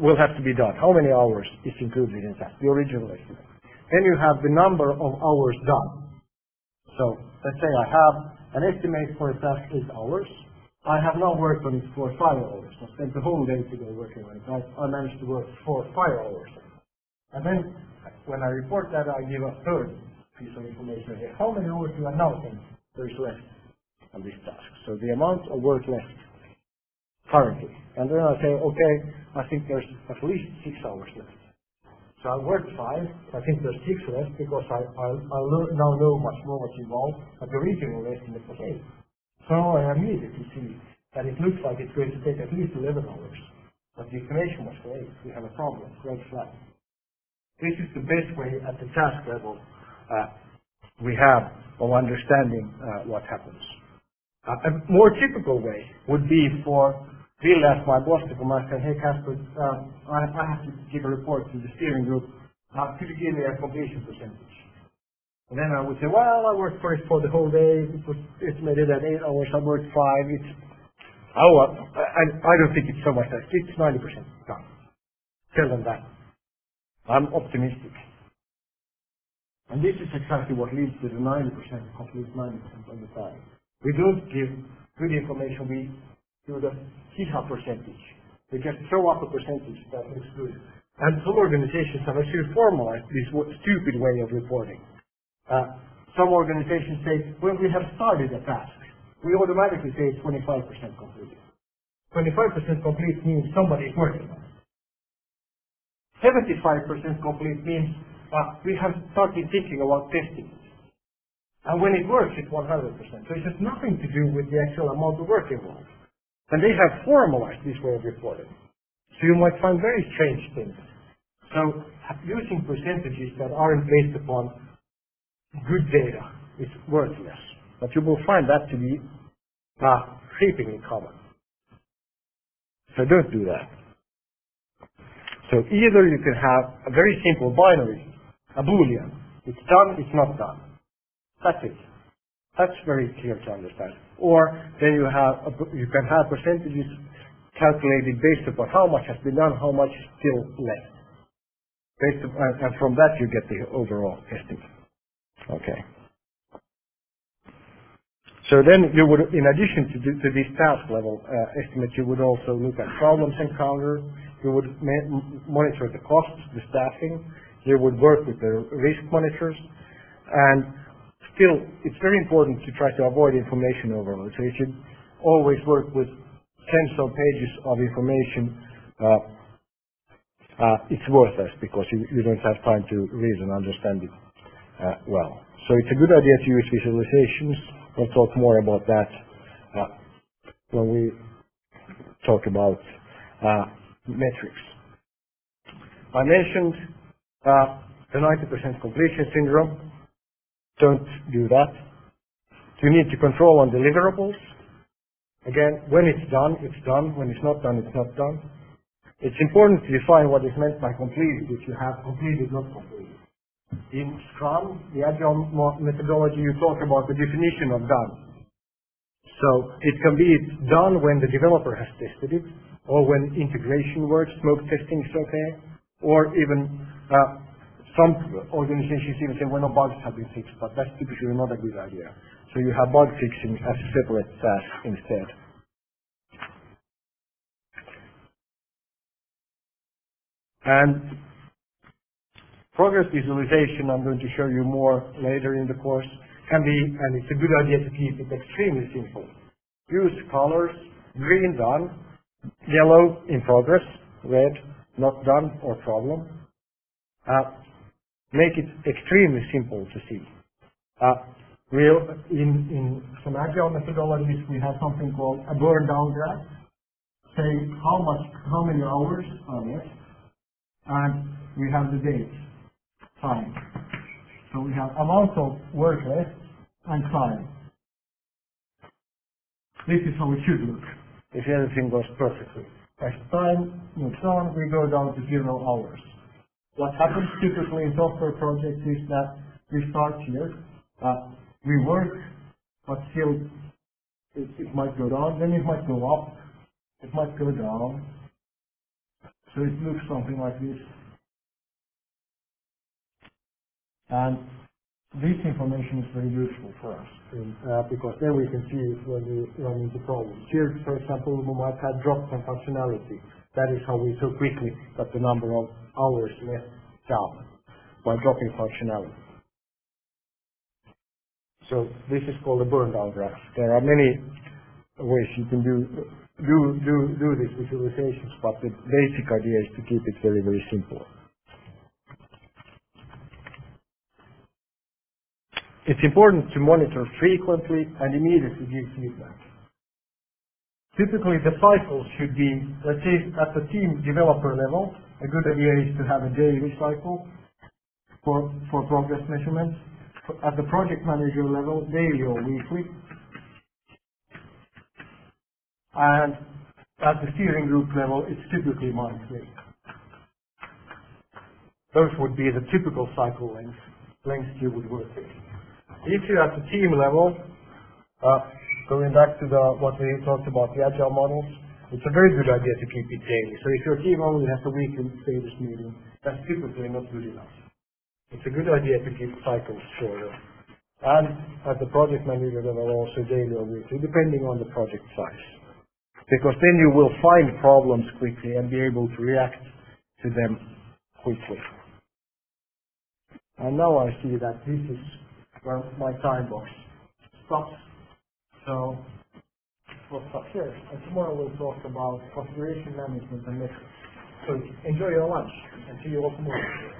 will have to be done? How many hours is included in that? The original estimate. Then you have the number of hours done. So let's say I have an estimate for a task eight hours. I have now worked on it for five hours. I spent the whole day today working on it. I, I managed to work for five hours. And then when I report that, I give a third piece of information here. How many hours do I now think there is left on this task? So the amount of work left currently. And then I say, okay, I think there's at least six hours left. So I worked five. I think there's six left because I, I, I learn, now know much more what's involved. But the original estimate was eight. So I immediately see that it looks like it's going to take at least 11 hours. But the information was eight. We have a problem. Red flag. This is the best way at the task level uh, we have of understanding uh, what happens. Uh, a more typical way would be for Bill asked my boss to come and say, hey Casper, uh, I, I have to give a report to the steering group. Uh, could you give me a completion percentage? And then I would say, well, I worked for it for the whole day. It was estimated at eight hours. I worked five. It's, oh, uh, I, I don't think it's so much. That. It's 90% done. Tell them that. I'm optimistic. And this is exactly what leads to the 90% complete 90% of the time. We don't give good information. We do the HIHA percentage. They just throw up a percentage that looks good. And some organizations have actually formalized this stupid way of reporting. Uh, some organizations say, when we have started a task, we automatically say it's 25% complete. 25% complete means somebody is working on it. 75% complete means uh, we have started thinking about testing it. And when it works, it's 100%. So it has nothing to do with the actual amount of work involved. And they have formalized this way of reporting. So you might find very strange things. So using percentages that aren't based upon good data is worthless. But you will find that to be uh, creepingly common. So don't do that. So either you can have a very simple binary, a boolean. It's done, it's not done. That's it. That's very clear to understand. Or then you have you can have percentages calculated based upon how much has been done, how much is still left. Based upon, and from that you get the overall estimate. Okay. So then you would, in addition to, the, to this task level uh, estimate, you would also look at problems encountered. You would monitor the costs, the staffing. You would work with the risk monitors, and still, it's very important to try to avoid information overload. So you should always work with tens of pages of information. Uh, uh, it's worthless because you, you, don't have time to read and understand it uh, well. So it's a good idea to use visualizations. We'll talk more about that uh, when we talk about uh, metrics. I mentioned uh, the 90% completion syndrome. Don't do that. You need to control on deliverables. Again, when it's done, it's done. When it's not done, it's not done. It's important to define what is meant by completed, if you have completed, not completed. In Scrum, the Agile methodology, you talk about the definition of done. So it can be done when the developer has tested it, or when integration works, smoke testing is okay, or even uh, some organizations even say, well, no bugs have been fixed, but that's typically not a good idea. So you have bug fixing as a separate task instead. And progress visualization, I'm going to show you more later in the course, can be, and it's a good idea to keep it extremely simple. Use colors, green done, yellow in progress, red not done or problem. Uh, make it extremely simple to see. Uh, real, in, in some agile methodologies, we have something called a burn down graph. Say how much, how many hours are left, and we have the date, time. So we have amount of work left, and time. This is how it should look if everything goes perfectly. As time moves on, we go down to zero hours. What happens typically in software projects is that we start here, uh, we work, but still it, it might go down, then it might go up, it might go down. So it looks something like this. And this information is very useful for us in, uh, because then we can see when we run into problems. Here, for example, we might have dropped some functionality. That is how we so quickly got the number of hours left down by dropping functionality. So this is called a burn down graph. There are many ways you can do do do do these visualizations, but the basic idea is to keep it very very simple. It's important to monitor frequently and immediately give feedback. Typically, the cycles should be, let's say, at the team developer level, a good idea is to have a daily cycle for, for progress measurements. At the project manager level, daily or weekly. And at the steering group level, it's typically monthly. Those would be the typical cycle lengths, lengths you would work with. If you're at the team level, uh, going back to what we talked about, the agile models, it's a very good idea to keep it daily. So if your team only has a weekly status meeting, that's typically not good enough. It's a good idea to keep cycles shorter. And at the project manager level also daily or weekly, depending on the project size. Because then you will find problems quickly and be able to react to them quickly. And now I see that this is where my time box stops. So we'll stop here. And tomorrow we'll talk about configuration management and metrics. So enjoy your lunch and see you all tomorrow.